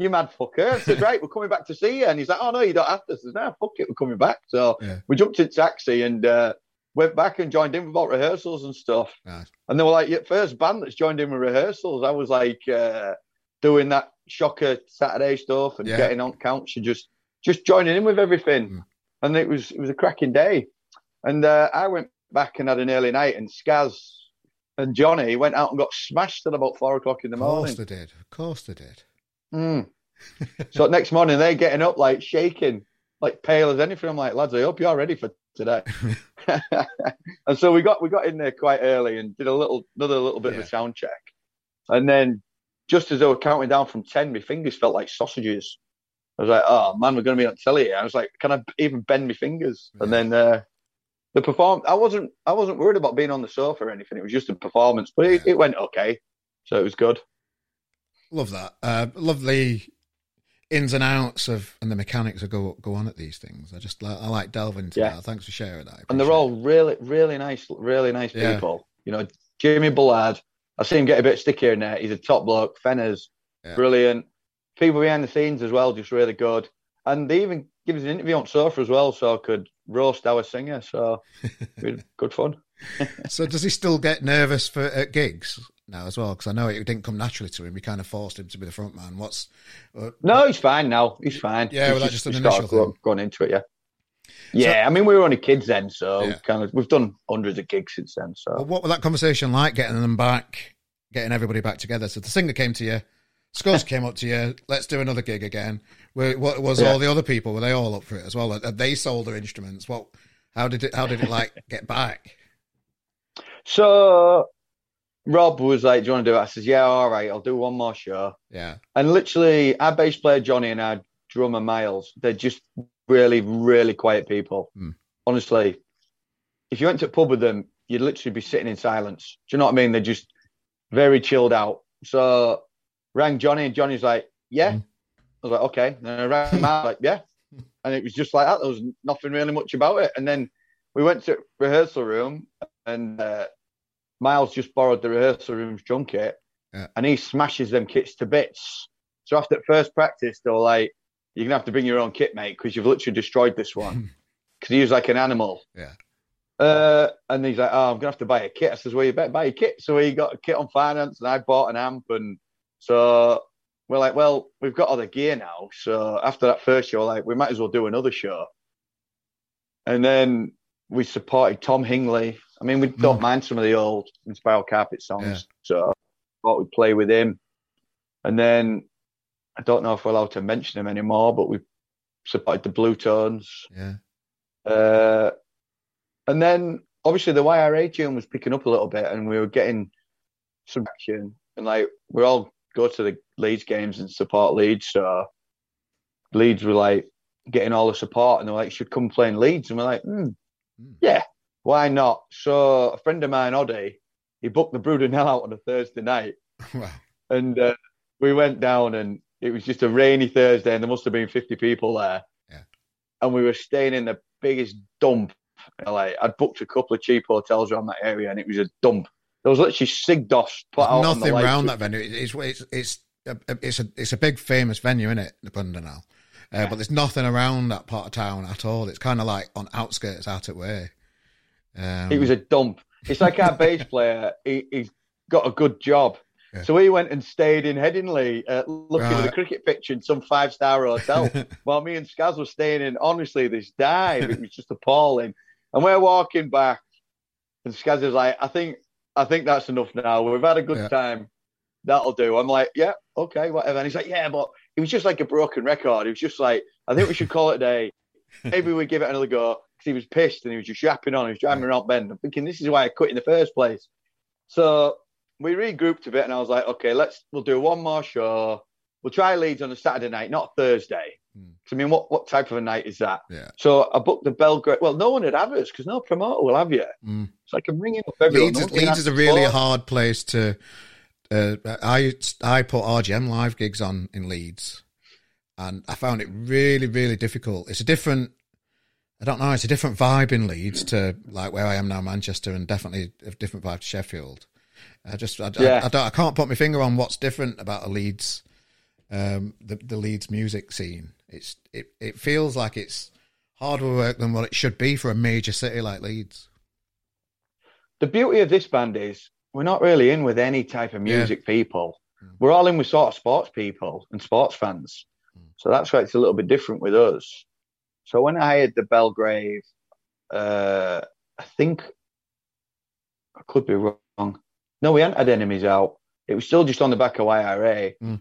you mad fucker. I said, right, we're coming back to see you. And he's like, oh, no, you don't have to. I said, no, fuck it, we're coming back. So yeah. we jumped in taxi and uh, went back and joined in with rehearsals and stuff. Nice. And they were like, your first band that's joined in with rehearsals. I was like uh, doing that shocker Saturday stuff and yeah. getting on counts and just just joining in with everything. Mm. And it was it was a cracking day. And uh, I went back and had an early night, and Skaz and Johnny went out and got smashed at about four o'clock in the morning. Of course they did. Of course they did. Mm. so next morning they're getting up like shaking, like pale as anything. I'm like, lads, I hope you're ready for today. and so we got we got in there quite early and did a little another little bit yeah. of a sound check. And then just as they were counting down from ten, my fingers felt like sausages. I was like, oh man, we're gonna be on telly. I was like, can I even bend my fingers? Yeah. And then uh, the perform I wasn't I wasn't worried about being on the sofa or anything. It was just a performance, but it, yeah. it went okay. So it was good. Love that. Uh, lovely ins and outs of and the mechanics that go go on at these things. I just I like delving into yeah. that. Thanks for sharing that. And they're all really really nice, really nice yeah. people. You know, Jamie Bullard. I see him get a bit stickier in there. He's a top bloke. Fenners, yeah. brilliant. People behind the scenes as well, just really good. And they even give us an interview on Sofa as well, so I could roast our singer. So good fun. so does he still get nervous for at gigs? Now as well? Because I know it didn't come naturally to him. We kind of forced him to be the front man. What's uh, no, he's fine now. He's fine. Yeah, well, that's just, just an initial thing. going into it. Yeah. Yeah, so, I mean, we were only kids then, so yeah. kind of we've done hundreds of gigs since then. So, well, what was that conversation like? Getting them back, getting everybody back together. So the singer came to you, Skaz came up to you. Let's do another gig again. what was yeah. all the other people? Were they all up for it as well? Had they sold their instruments? What? How did it? How did it like get back? So Rob was like, "Do you want to do it?" I says, "Yeah, all right, I'll do one more show." Yeah. And literally, our bass player Johnny and our drummer Miles, they're just really, really quiet people. Mm. Honestly, if you went to a pub with them, you'd literally be sitting in silence. Do you know what I mean? They're just very chilled out. So rang Johnny, and Johnny's like, "Yeah." Mm. I was like, "Okay." And I rang Matt, like, "Yeah." And it was just like that. There was nothing really much about it. And then we went to rehearsal room, and uh, Miles just borrowed the rehearsal room's drum kit yeah. and he smashes them kits to bits. So after first practice, they were like, You're going to have to bring your own kit, mate, because you've literally destroyed this one. Because he was like an animal. Yeah. Uh, and he's like, Oh, I'm going to have to buy a kit. I says, Well, you better buy a kit. So he got a kit on finance and I bought an amp. And so we're like, well, we've got all the gear now. So after that first show, like, we might as well do another show. And then we supported Tom Hingley. I mean, we don't mm. mind some of the old Inspiral Carpet songs. Yeah. So I thought we'd play with him. And then I don't know if we're allowed to mention him anymore, but we supported the Bluetones. Yeah. Uh, and then obviously the YRA tune was picking up a little bit and we were getting some action. And like, we all go to the Leeds games and support Leeds. So Leeds were like getting all the support and they were like, should come play in Leeds. And we're like, hmm, mm. yeah, why not? So a friend of mine, Oddy, he booked the Brudenell out on a Thursday night. wow. And uh, we went down and it was just a rainy Thursday and there must have been 50 people there. Yeah. And we were staying in the biggest dump LA. I'd booked a couple of cheap hotels around that area and it was a dump. There was literally sig dust put There's out. Nothing around that venue. It's, it's, it's, a, it's, a, it's a big famous venue, isn't it? The Brudenell. Uh, yeah. But there's nothing around that part of town at all. It's kind of like on outskirts, out of way. Um, it was a dump. It's like our bass player. He, has got a good job. Yeah. So he went and stayed in Headingley, uh, looking right. at the cricket pitch in some five star hotel, while me and Skaz were staying in. Honestly, this dive it was just appalling. And we're walking back, and Skaz is like, "I think, I think that's enough now. We've had a good yeah. time. That'll do." I'm like, "Yeah, okay, whatever." And he's like, "Yeah, but it was just like a broken record. It was just like, I think we should call it a day. Maybe we give it another go." Because he was pissed and he was just yapping on. He was driving around Bend. I'm thinking, this is why I quit in the first place. So we regrouped a bit, and I was like, okay, let's we'll do one more show. We'll try Leeds on a Saturday night, not Thursday. Mm. I mean, what what type of a night is that? Yeah. So I booked the Belgrave. Well, no one would have us because no promoter will have you. Mm. So I can ring him up everyone. Leeds, is, Leeds is a really hard place to. Uh, I I put RGM live gigs on in Leeds, and I found it really really difficult. It's a different. I don't know. It's a different vibe in Leeds to like where I am now, Manchester, and definitely a different vibe to Sheffield. I just, I, yeah. I, I, don't, I can't put my finger on what's different about the Leeds, um, the the Leeds music scene. It's it, it feels like it's harder work than what it should be for a major city like Leeds. The beauty of this band is we're not really in with any type of music yeah. people. Mm. We're all in with sort of sports people and sports fans. Mm. So that's why it's a little bit different with us. So when I hired the Belgrave, uh, I think I could be wrong. No, we hadn't had enemies out. It was still just on the back of YRA. Mm.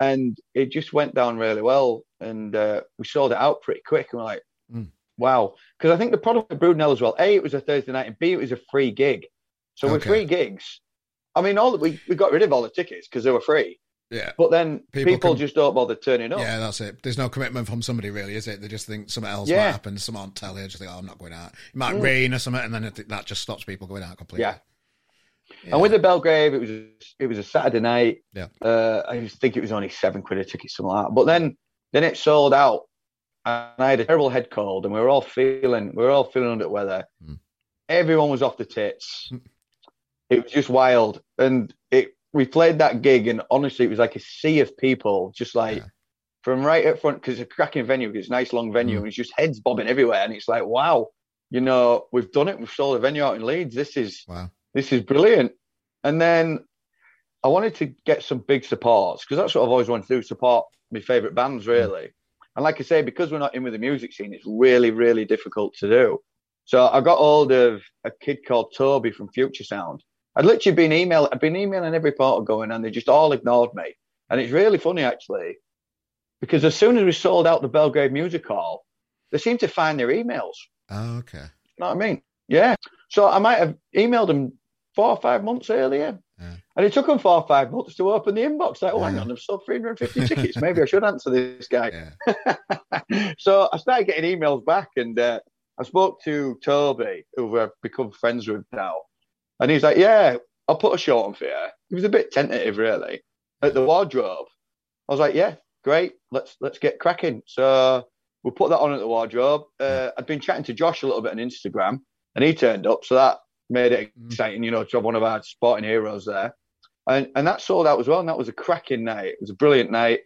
And it just went down really well. And uh, we sold it out pretty quick. And we're like, mm. wow. Because I think the product of Brudenell as well, A, it was a Thursday night, and B, it was a free gig. So okay. with free gigs, I mean, all we, we got rid of all the tickets because they were free. Yeah. But then people, people can, just don't bother turning up. Yeah, that's it. There's no commitment from somebody, really, is it? They just think something else yeah. might happen, someone on telly, just think, oh, I'm not going out. It might mm. rain or something, and then it, that just stops people going out completely. Yeah. And with the Belgrave, it was it was a Saturday night. Yeah. Uh, I think it was only seven quid a ticket, something like that. But then then it sold out, and I had a terrible head cold, and we were all feeling we were all feeling under the weather. Mm. Everyone was off the tits. Hmm. it was just wild, and it we played that gig, and honestly, it was like a sea of people, just like. Yeah. From right up front, because it's a cracking venue, it's a nice long venue, mm. and it's just heads bobbing everywhere. And it's like, wow, you know, we've done it. We've sold a venue out in Leeds. This is wow this is brilliant. And then I wanted to get some big supports because that's what I've always wanted to do support my favourite bands, really. And like I say, because we're not in with the music scene, it's really, really difficult to do. So I got hold of a kid called Toby from Futuresound. I'd literally been emailing, I'd been emailing every portal going, and they just all ignored me. And it's really funny actually, because as soon as we sold out the Belgrave Music Hall, they seemed to find their emails. Oh, okay. You know what I mean? Yeah. So I might have emailed them four or five months earlier. Yeah. And it took them four or five months to open the inbox. Like, oh, yeah. hang on, I've sold 350 tickets. Maybe I should answer this guy. Yeah. so I started getting emails back, and uh, I spoke to Toby, who I've become friends with now. And he's like, Yeah, I'll put a show on for you. He was a bit tentative, really, at the wardrobe. I was like, Yeah, great. Let's let's get cracking. So we put that on at the wardrobe. Uh, I'd been chatting to Josh a little bit on Instagram, and he turned up. So that made it mm. exciting, you know, to have one of our sporting heroes there. And and that sold out as well. And that was a cracking night. It was a brilliant night.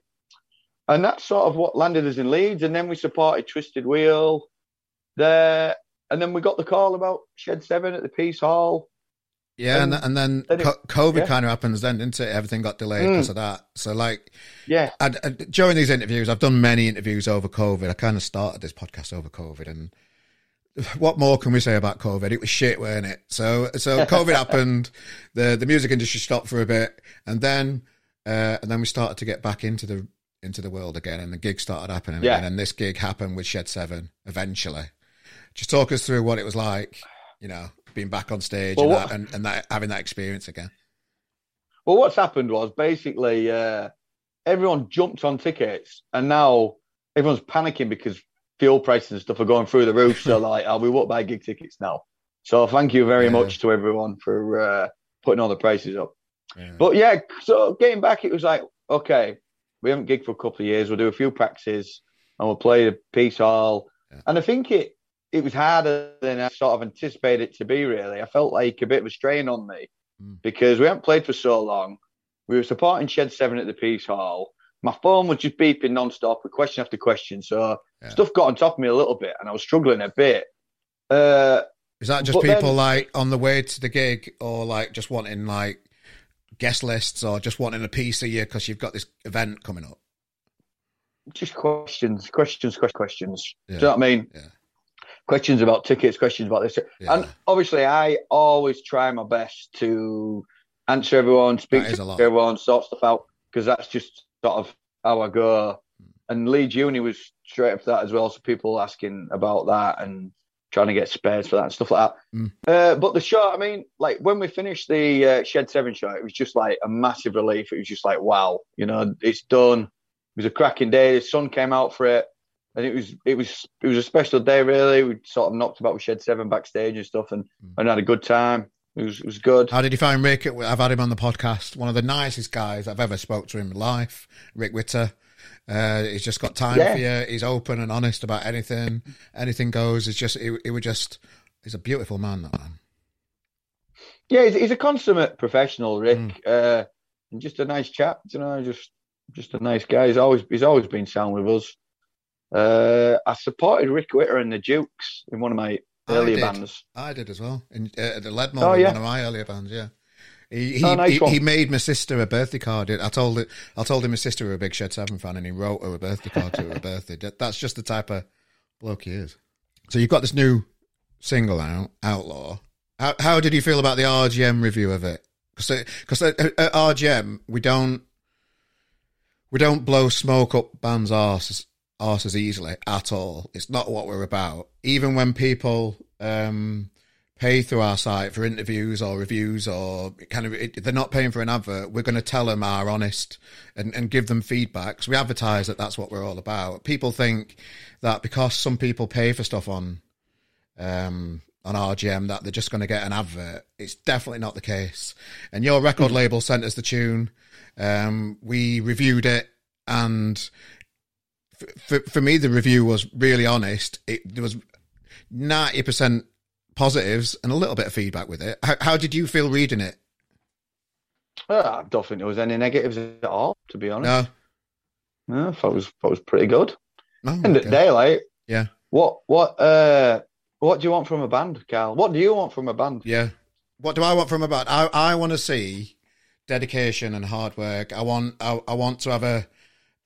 And that's sort of what landed us in Leeds. And then we supported Twisted Wheel there. And then we got the call about Shed 7 at the Piece Hall. Yeah, and, and then, then it, COVID yeah. kind of happens then, didn't it? Everything got delayed mm. because of that. So, like, yeah. I, I, during these interviews, I've done many interviews over COVID. I kind of started this podcast over COVID, and what more can we say about COVID? It was shit, weren't it? So, so COVID happened. The the music industry stopped for a bit, and then uh, and then we started to get back into the into the world again, and the gig started happening yeah. again. And this gig happened with Shed Seven eventually. Just talk us through what it was like, you know, being back on stage well, and, what, that, and, and that having that experience again. Well, what's happened was basically uh, everyone jumped on tickets, and now everyone's panicking because fuel prices and stuff are going through the roof. so, like, oh, we won't buy gig tickets now. So, thank you very yeah. much to everyone for uh, putting all the prices up. Yeah. But yeah, so getting back, it was like, okay, we haven't gigged for a couple of years. We'll do a few practices and we'll play the Piece Hall. Yeah. And I think it it was harder than I sort of anticipated it to be. Really, I felt like a bit of a strain on me mm. because we hadn't played for so long. We were supporting Shed Seven at the Piece Hall. My phone was just beeping non-stop with question after question. So yeah. stuff got on top of me a little bit, and I was struggling a bit. Uh, Is that just people then, like on the way to the gig, or like just wanting like guest lists, or just wanting a piece of you because you've got this event coming up? Just questions, questions, questions. Yeah. Do you know what I mean? Yeah questions about tickets, questions about this. Yeah. And obviously, I always try my best to answer everyone, speak to everyone, sort stuff out, because that's just sort of how I go. And Leeds Uni was straight up that as well. So people asking about that and trying to get spares for that and stuff like that. Mm. Uh, but the show, I mean, like when we finished the uh, Shed 7 show, it was just like a massive relief. It was just like, wow, you know, it's done. It was a cracking day. The sun came out for it and it was it was it was a special day really. We sort of knocked about with Shed Seven backstage and stuff, and mm. and had a good time. It was it was good. How did you find Rick? I've had him on the podcast. One of the nicest guys I've ever spoke to in life. Rick Witter. Uh, he's just got time yeah. for you. He's open and honest about anything. Anything goes. It's just it, it was just. He's a beautiful man. That man. Yeah, he's, he's a consummate professional, Rick, mm. uh, and just a nice chap. You know, just just a nice guy. He's always he's always been sound with us. Uh, I supported Rick Witter and the Dukes in one of my earlier I bands. I did as well. In uh, the Leadmill, oh, yeah. one of my earlier bands. Yeah. He he, oh, nice he, he, made my sister a birthday card. I told it. I told him my sister was a big Shed Seven fan, and he wrote her a birthday card to her birthday. That's just the type of bloke he is. So you've got this new single out, Outlaw. How how did you feel about the RGM review of it? Because at, at RGM we don't we don't blow smoke up bands' arses arse as easily at all. It's not what we're about. Even when people um, pay through our site for interviews or reviews or kind of it, they're not paying for an advert, we're going to tell them our honest and, and give them feedback. So we advertise that that's what we're all about. People think that because some people pay for stuff on um, on RGM that they're just going to get an advert. It's definitely not the case. And your record label sent us the tune. Um, we reviewed it and for, for me, the review was really honest. It there was ninety percent positives and a little bit of feedback with it. How, how did you feel reading it? Uh, I don't think there was any negatives at all, to be honest. No, no I thought it was thought it was pretty good. Oh, End of day, yeah. What what uh what do you want from a band, Carl? What do you want from a band? Yeah. What do I want from a band? I I want to see dedication and hard work. I want I, I want to have a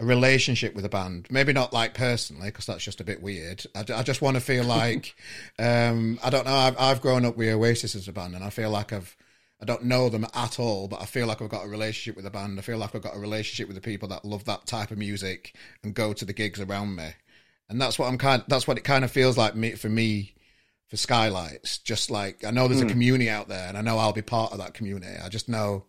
a relationship with a band. Maybe not like personally, because that's just a bit weird. I, I just want to feel like um, I don't know. I've, I've grown up with Oasis as a band, and I feel like I've I don't know them at all, but I feel like I've got a relationship with the band. I feel like I've got a relationship with the people that love that type of music and go to the gigs around me, and that's what I'm kind. That's what it kind of feels like me for me for Skylights. Just like I know there's mm. a hmm. community out there, and I know I'll be part of that community. I just know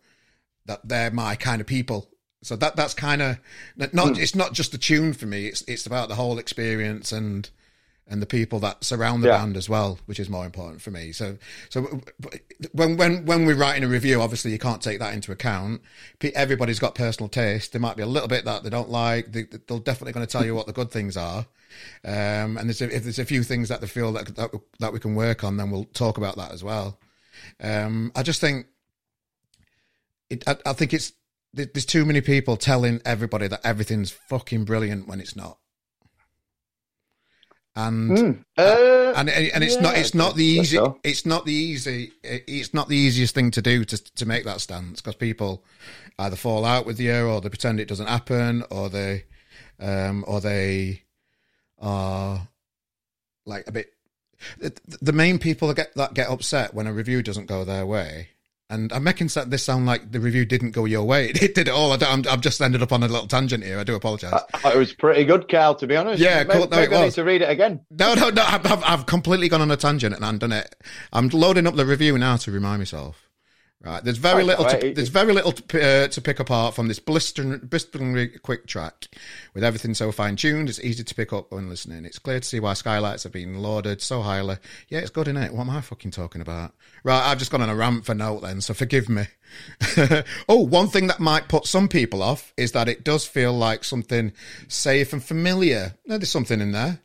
that they're my kind of people so that that's kind of not. Mm. It's not just the tune for me. It's it's about the whole experience and and the people that surround the yeah. band as well, which is more important for me. So so when when when we're writing a review, obviously you can't take that into account. Everybody's got personal taste. There might be a little bit that they don't like. They, are definitely going to tell you what the good things are. Um, and there's a, if there's a few things that they feel that, that that we can work on, then we'll talk about that as well. Um, I just think it, I, I think it's there's too many people telling everybody that everything's fucking brilliant when it's not. and mm. uh, and and it's yeah, not it's not the easy so. it's not the easy it's not the easiest thing to do to to make that stance because people either fall out with you or they pretend it doesn't happen or they um or they are like a bit the, the main people that get that get upset when a review doesn't go their way and I'm making this sound like the review didn't go your way. It did it all. I have just ended up on a little tangent here. I do apologise. it was pretty good, Carl, to be honest. Yeah, cool. No, maybe I need to read it again. No, no, no. I've, I've completely gone on a tangent and I've done it. I'm loading up the review now to remind myself. Right, there's very little. To, there's very little to, uh, to pick apart from this blistering, blisteringly quick track. With everything so fine tuned, it's easy to pick up when listening. It's clear to see why skylights have been lauded so highly. Yeah, it's good, isn't it? What am I fucking talking about? Right, I've just gone on a rant for note then, so forgive me. oh, one thing that might put some people off is that it does feel like something safe and familiar. No, there's something in there.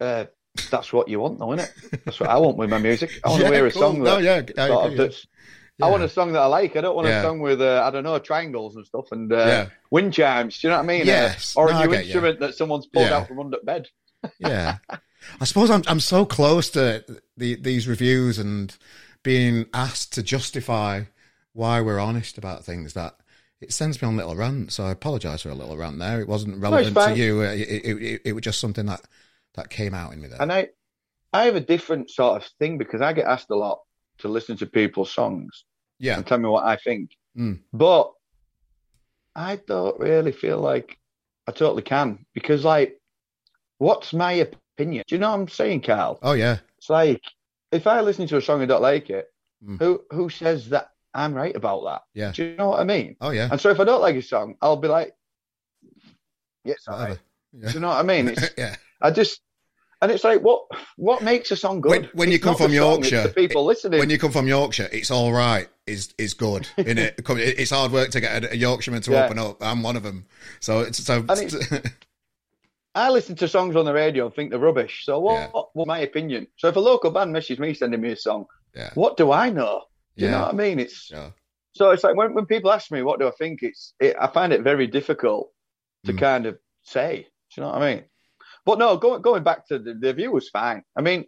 Uh, that's what you want, though, isn't it? That's what I want with my music. I want yeah, to hear a cool. song that, no, yeah, I, that's, yeah. I want a song that I like. I don't want yeah. a song with uh, I don't know triangles and stuff and uh, wind chimes. Do you know what I mean? Uh, yes. Uh, or a new instrument that someone's pulled out from under bed. yeah, I suppose I'm I'm so close to the, these reviews and being asked to justify why we're honest about things that it sends me on a little rants. So I apologise for a little rant there. It wasn't relevant no, to you. It, it, it, it was just something that that came out in me there. And I, I have a different sort of thing because I get asked a lot to listen to people's songs. Yeah. And tell me what I think. Mm. But I don't really feel like I totally can because, like, what's my opinion? Do you know what I'm saying, Carl? Oh, yeah. It's like if I listen to a song and don't like it, mm. who who says that I'm right about that? Yeah. Do you know what I mean? Oh, yeah. And so if I don't like a song, I'll be like, yeah, it's all right. Yeah. Do you know what I mean? It's, yeah. I just and it's like, what what makes a song good? When, when you come from Yorkshire, the people listening. When you come from Yorkshire, it's all right. Is is good in it. It's hard work to get a, Yorkshireman to yeah. open up. I'm one of them. So it's so. I listen to songs on the radio and think they're rubbish. So what? Yeah. What, my opinion? So if a local band messages me sending me a song, yeah. what do I know? Do you know what I mean? It's so it's like when, when people ask me what do I think, it's it, I find it very difficult to mm. kind of say. Do you know what I mean? But no, going going back to the, the view was fine. I mean,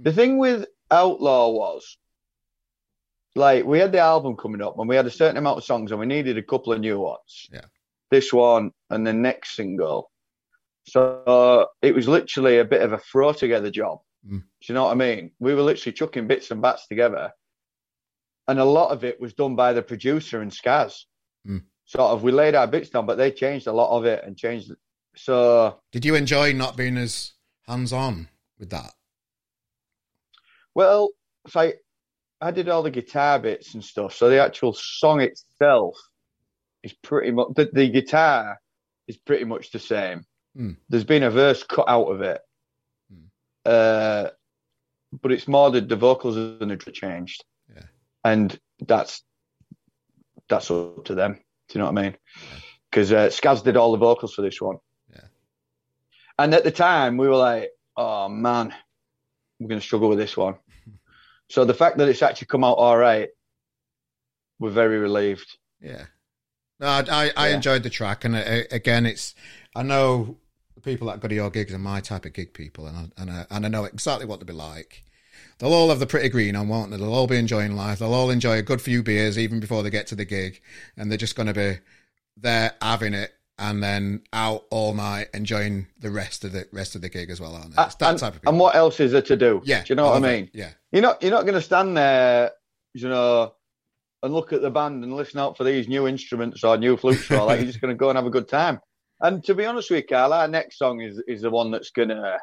the thing with Outlaw was like we had the album coming up and we had a certain amount of songs and we needed a couple of new ones. Yeah. This one and the next single. So uh, it was literally a bit of a throw together job. Mm. Do you know what I mean? We were literally chucking bits and bats together. And a lot of it was done by the producer and Skaz. Mm. Sort of, we laid our bits down, but they changed a lot of it and changed so, did you enjoy not being as hands on with that? Well, so I did all the guitar bits and stuff. So the actual song itself is pretty much the, the guitar is pretty much the same. Mm. There's been a verse cut out of it, mm. uh, but it's more the, the vocals and the changed, yeah. and that's that's up to them. Do you know what I mean? Because yeah. uh, Skaz did all the vocals for this one. And at the time, we were like, oh man, we're going to struggle with this one. so the fact that it's actually come out all right, we're very relieved. Yeah. No, I, I, I enjoyed the track. And uh, again, it's, I know the people that go to your gigs are my type of gig people, and I, and I, and I know exactly what they'll be like. They'll all have the pretty green on, won't they? They'll all be enjoying life. They'll all enjoy a good few beers even before they get to the gig, and they're just going to be there having it and then out all night enjoying the rest of the rest of the gig as well, aren't they? Uh, it's that and, type of people. and what else is there to do? Yeah, do you know what I mean? It. Yeah, you're not you're not going to stand there, you know, and look at the band and listen out for these new instruments or new flutes or like you're just going to go and have a good time. And to be honest with you, Carl, our next song is is the one that's going to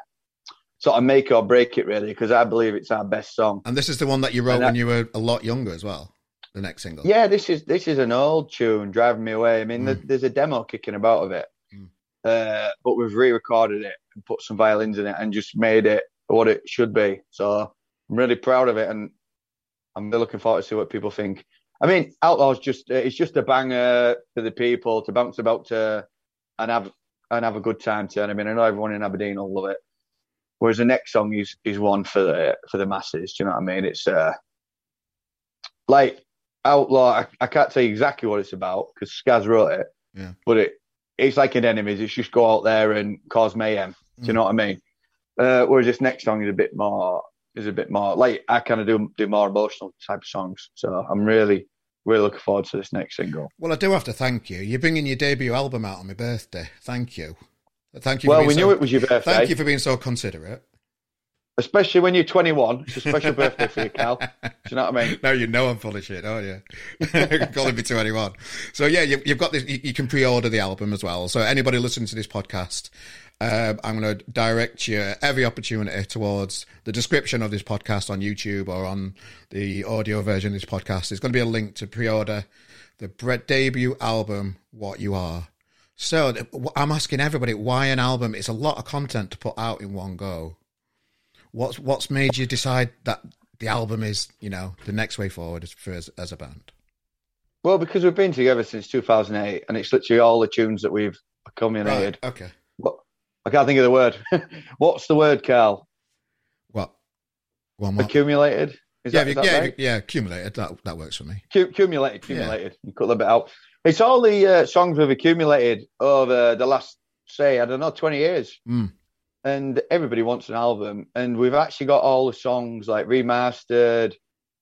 sort of make or break it really because I believe it's our best song. And this is the one that you wrote when you were a lot younger as well the next single? Yeah, this is this is an old tune, "Driving Me Away." I mean, mm. there's a demo kicking about of it, mm. uh, but we've re-recorded it and put some violins in it and just made it what it should be. So I'm really proud of it, and I'm really looking forward to see what people think. I mean, Outlaw's just it's just a banger for the people to bounce about to and have and have a good time to. And I mean, I know everyone in Aberdeen will love it. Whereas the next song is is one for the for the masses. Do you know what I mean? It's uh like Outlaw, I, I can't tell you exactly what it's about because Skaz wrote it. Yeah. But it it's like an enemies. It's just go out there and cause mayhem. Do you know what I mean? Uh, whereas this next song is a bit more is a bit more like I kind of do do more emotional type of songs. So I'm really really looking forward to this next single. Well, I do have to thank you. You're bringing your debut album out on my birthday. Thank you. Thank you. Well, we so, knew it was your birthday. Thank you for being so considerate. Especially when you're 21. It's a special birthday for you, Cal. Do you know what I mean? No, you know I'm full of shit, don't you? Calling me 21. So, yeah, you, have got this. You, you, can pre order the album as well. So, anybody listening to this podcast, uh, I'm going to direct you every opportunity towards the description of this podcast on YouTube or on the audio version of this podcast. There's going to be a link to pre order the debut album, What You Are. So, I'm asking everybody why an album? It's a lot of content to put out in one go. What's what's made you decide that the album is you know the next way forward for as, as a band? Well, because we've been together since 2008, and it's literally all the tunes that we've accumulated. Right, okay. But I can't think of the word. What's the word, Carl? What? One more. Accumulated. Is yeah, that, that yeah, right? yeah, accumulated. That that works for me. accumulated, accumulated. Yeah. You cut a bit out. It's all the uh, songs we've accumulated over the last, say, I don't know, 20 years. Mm and everybody wants an album. And we've actually got all the songs like remastered,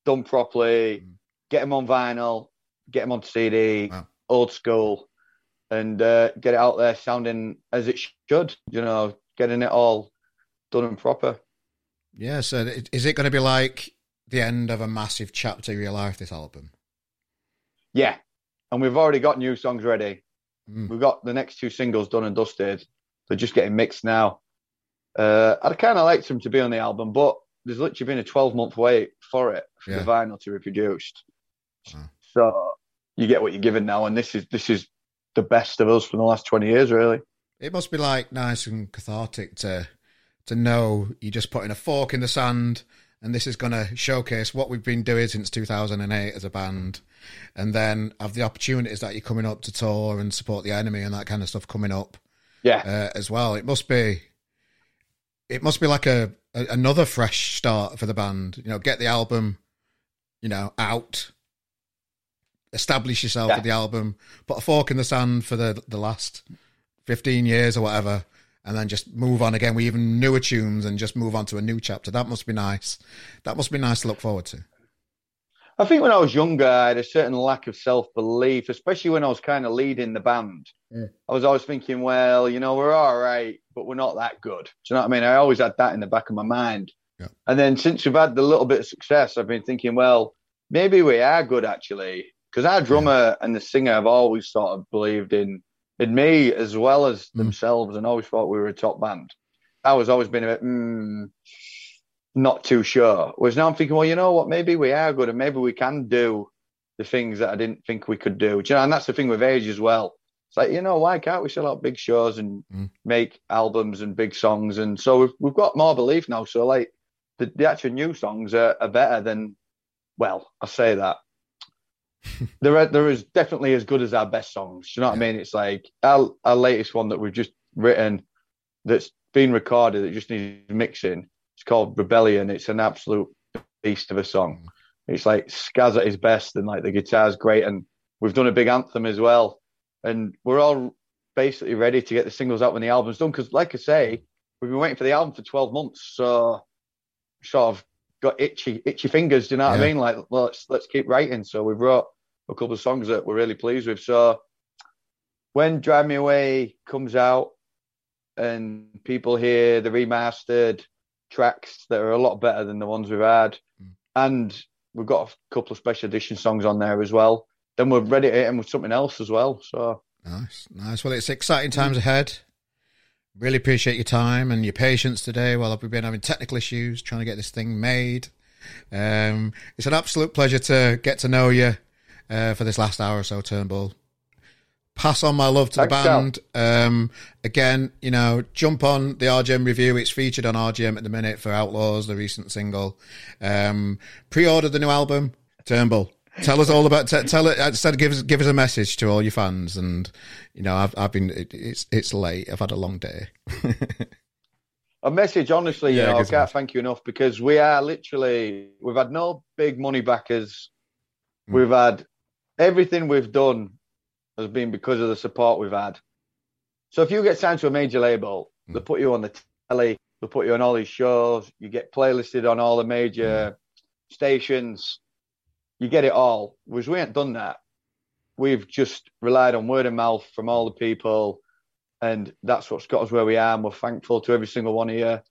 done properly, mm. get them on vinyl, get them on CD, wow. old school, and uh, get it out there sounding as it should. You know, getting it all done and proper. Yeah. So, is it going to be like the end of a massive chapter of your life? This album. Yeah, and we've already got new songs ready. Mm. We've got the next two singles done and dusted. They're just getting mixed now. Uh, I'd kind of liked him to be on the album, but there's literally been a 12 month wait for it for yeah. the vinyl to be produced. So you get what you're given now, and this is this is the best of us from the last 20 years, really. It must be like nice and cathartic to to know you're just putting a fork in the sand, and this is going to showcase what we've been doing since 2008 as a band, and then have the opportunities that you're coming up to tour and support the enemy and that kind of stuff coming up. Yeah, uh, as well. It must be it must be like a, a, another fresh start for the band. You know, get the album, you know, out, establish yourself yeah. with the album, put a fork in the sand for the the last fifteen years or whatever, and then just move on again with even newer tunes and just move on to a new chapter. That must be nice. That must be nice to look forward to. I think when I was younger, I had a certain lack of self belief, especially when I was kind of leading the band. I was always thinking, well, you know, we're all right, but we're not that good. Do you know what I mean? I always had that in the back of my mind. Yeah. And then since we've had the little bit of success, I've been thinking, well, maybe we are good actually. Because our drummer yeah. and the singer have always sort of believed in in me as well as mm. themselves and always thought we were a top band. I was always been a bit, mm, not too sure. Whereas now I'm thinking, well, you know what? Maybe we are good and maybe we can do the things that I didn't think we could do. do you know, and that's the thing with age as well. It's like, you know, why can't we sell out big shows and mm. make albums and big songs? And so we've, we've got more belief now. So, like, the, the actual new songs are, are better than, well, I say that. there are, there is definitely as good as our best songs. Do you know what yeah. I mean? It's like our, our latest one that we've just written that's been recorded that just needs mixing it's called Rebellion. It's an absolute beast of a song. Mm. It's like Skaz at his best, and like the guitar's great. And we've done a big anthem as well. And we're all basically ready to get the singles out when the album's done. Because, like I say, we've been waiting for the album for 12 months. So, sort of got itchy, itchy fingers. Do you know what yeah. I mean? Like, well, let's let's keep writing. So we've wrote a couple of songs that we're really pleased with. So when Drive Me Away comes out and people hear the remastered tracks that are a lot better than the ones we've had, mm. and we've got a couple of special edition songs on there as well. Then we're ready to hit them with something else as well. So nice, nice. Well, it's exciting times ahead. Really appreciate your time and your patience today while we've been having technical issues trying to get this thing made. Um, it's an absolute pleasure to get to know you uh, for this last hour or so, Turnbull pass on my love to Thanks, the band. Um, again, you know, jump on the RGM review. It's featured on RGM at the minute for Outlaws, the recent single. Um, pre-order the new album, Turnbull. Tell us all about. T- tell it. Instead, give us give us a message to all your fans. And you know, I've I've been. It, it's it's late. I've had a long day. a message, honestly, yeah, you know, I can't thank you enough because we are literally. We've had no big money backers. Mm. We've had everything we've done has been because of the support we've had. So if you get signed to a major label, mm. they put you on the telly, they put you on all these shows, you get playlisted on all the major mm. stations, you get it all. Whereas we ain't done that. We've just relied on word of mouth from all the people, and that's what's got us where we are. And we're thankful to every single one of you. And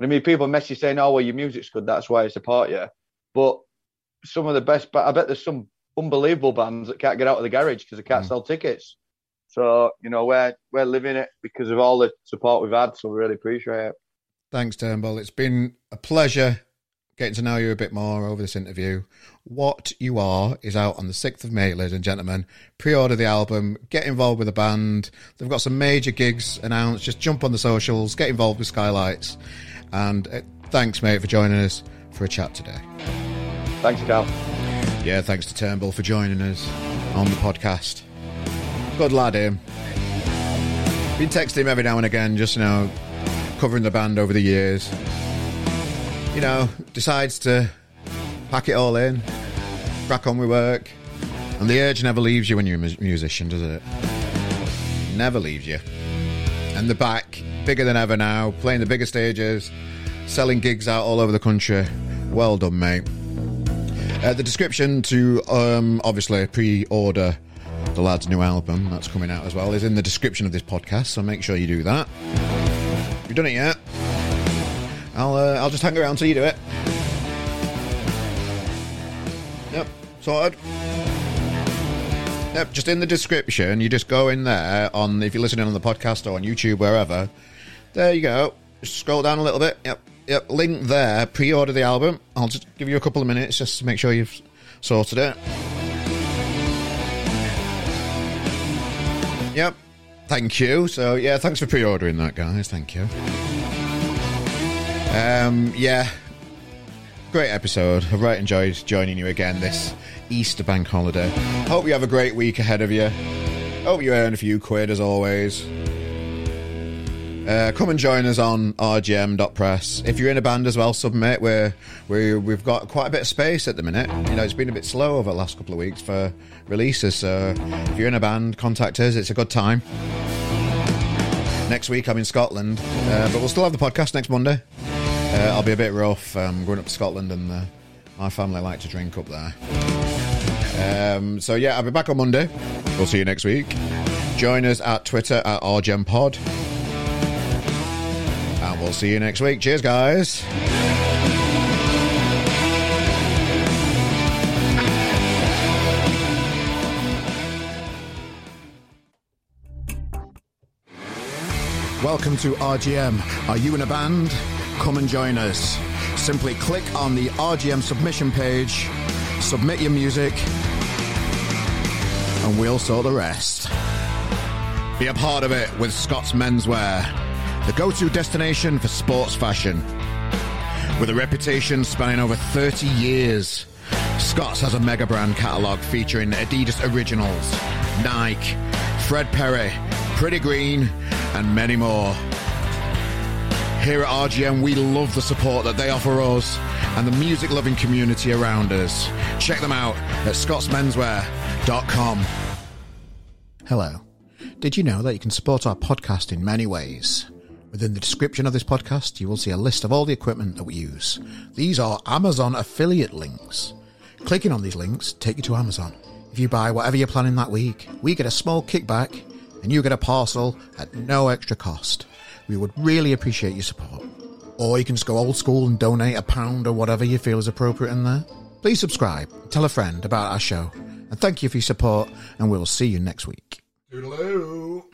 I mean, people message saying, "Oh, well, your music's good. That's why I support you." But some of the best, but I bet there's some unbelievable bands that can't get out of the garage because they can't mm. sell tickets. So you know we're we're living it because of all the support we've had. So we really appreciate it. Thanks, Turnbull. It's been a pleasure getting to know you a bit more over this interview. What You Are is out on the 6th of May, ladies and gentlemen. Pre order the album, get involved with the band. They've got some major gigs announced. Just jump on the socials, get involved with Skylights. And uh, thanks, mate, for joining us for a chat today. Thanks, Carl. Yeah, thanks to Turnbull for joining us on the podcast. Good lad, him. Been texting him every now and again, just you know, covering the band over the years. You know, decides to pack it all in, crack on with work, and the urge never leaves you when you're a musician, does it? Never leaves you. And the back, bigger than ever now, playing the bigger stages, selling gigs out all over the country. Well done, mate. Uh, the description to um, obviously pre-order the lad's new album that's coming out as well is in the description of this podcast, so make sure you do that. If you've done it yet, I'll uh, I'll just hang around till you do it. Yep, sorted. Yep, just in the description, you just go in there on if you're listening on the podcast or on YouTube, wherever. There you go. Just scroll down a little bit. Yep, Yep, link there. Pre-order the album. I'll just give you a couple of minutes just to make sure you've sorted it. Yep. Thank you. So yeah, thanks for pre-ordering that, guys. Thank you. Um, yeah, great episode. I've right enjoyed joining you again this Easter bank holiday. Hope you have a great week ahead of you. Hope you earn a few quid as always. Uh, come and join us on rgm.press. If you're in a band as well, submit. We're, we we've got quite a bit of space at the minute. You know, it's been a bit slow over the last couple of weeks for releases. So if you're in a band, contact us. It's a good time. Next week I'm in Scotland, uh, but we'll still have the podcast next Monday. Uh, I'll be a bit rough. I'm going up to Scotland, and uh, my family like to drink up there. Um, so yeah, I'll be back on Monday. We'll see you next week. Join us at Twitter at RGMPod. We'll see you next week. Cheers, guys. Welcome to RGM. Are you in a band? Come and join us. Simply click on the RGM submission page, submit your music, and we'll sort the rest. Be a part of it with Scott's Menswear the go to destination for sports fashion. With a reputation spanning over 30 years, Scott's has a mega brand catalogue featuring Adidas Originals, Nike, Fred Perry, Pretty Green, and many more. Here at RGM, we love the support that they offer us and the music loving community around us. Check them out at scottsmenswear.com. Hello. Did you know that you can support our podcast in many ways? Within the description of this podcast, you will see a list of all the equipment that we use. These are Amazon affiliate links. Clicking on these links take you to Amazon. If you buy whatever you're planning that week, we get a small kickback and you get a parcel at no extra cost. We would really appreciate your support. Or you can just go old school and donate a pound or whatever you feel is appropriate in there. Please subscribe, tell a friend about our show, and thank you for your support, and we'll see you next week. Toodaloo.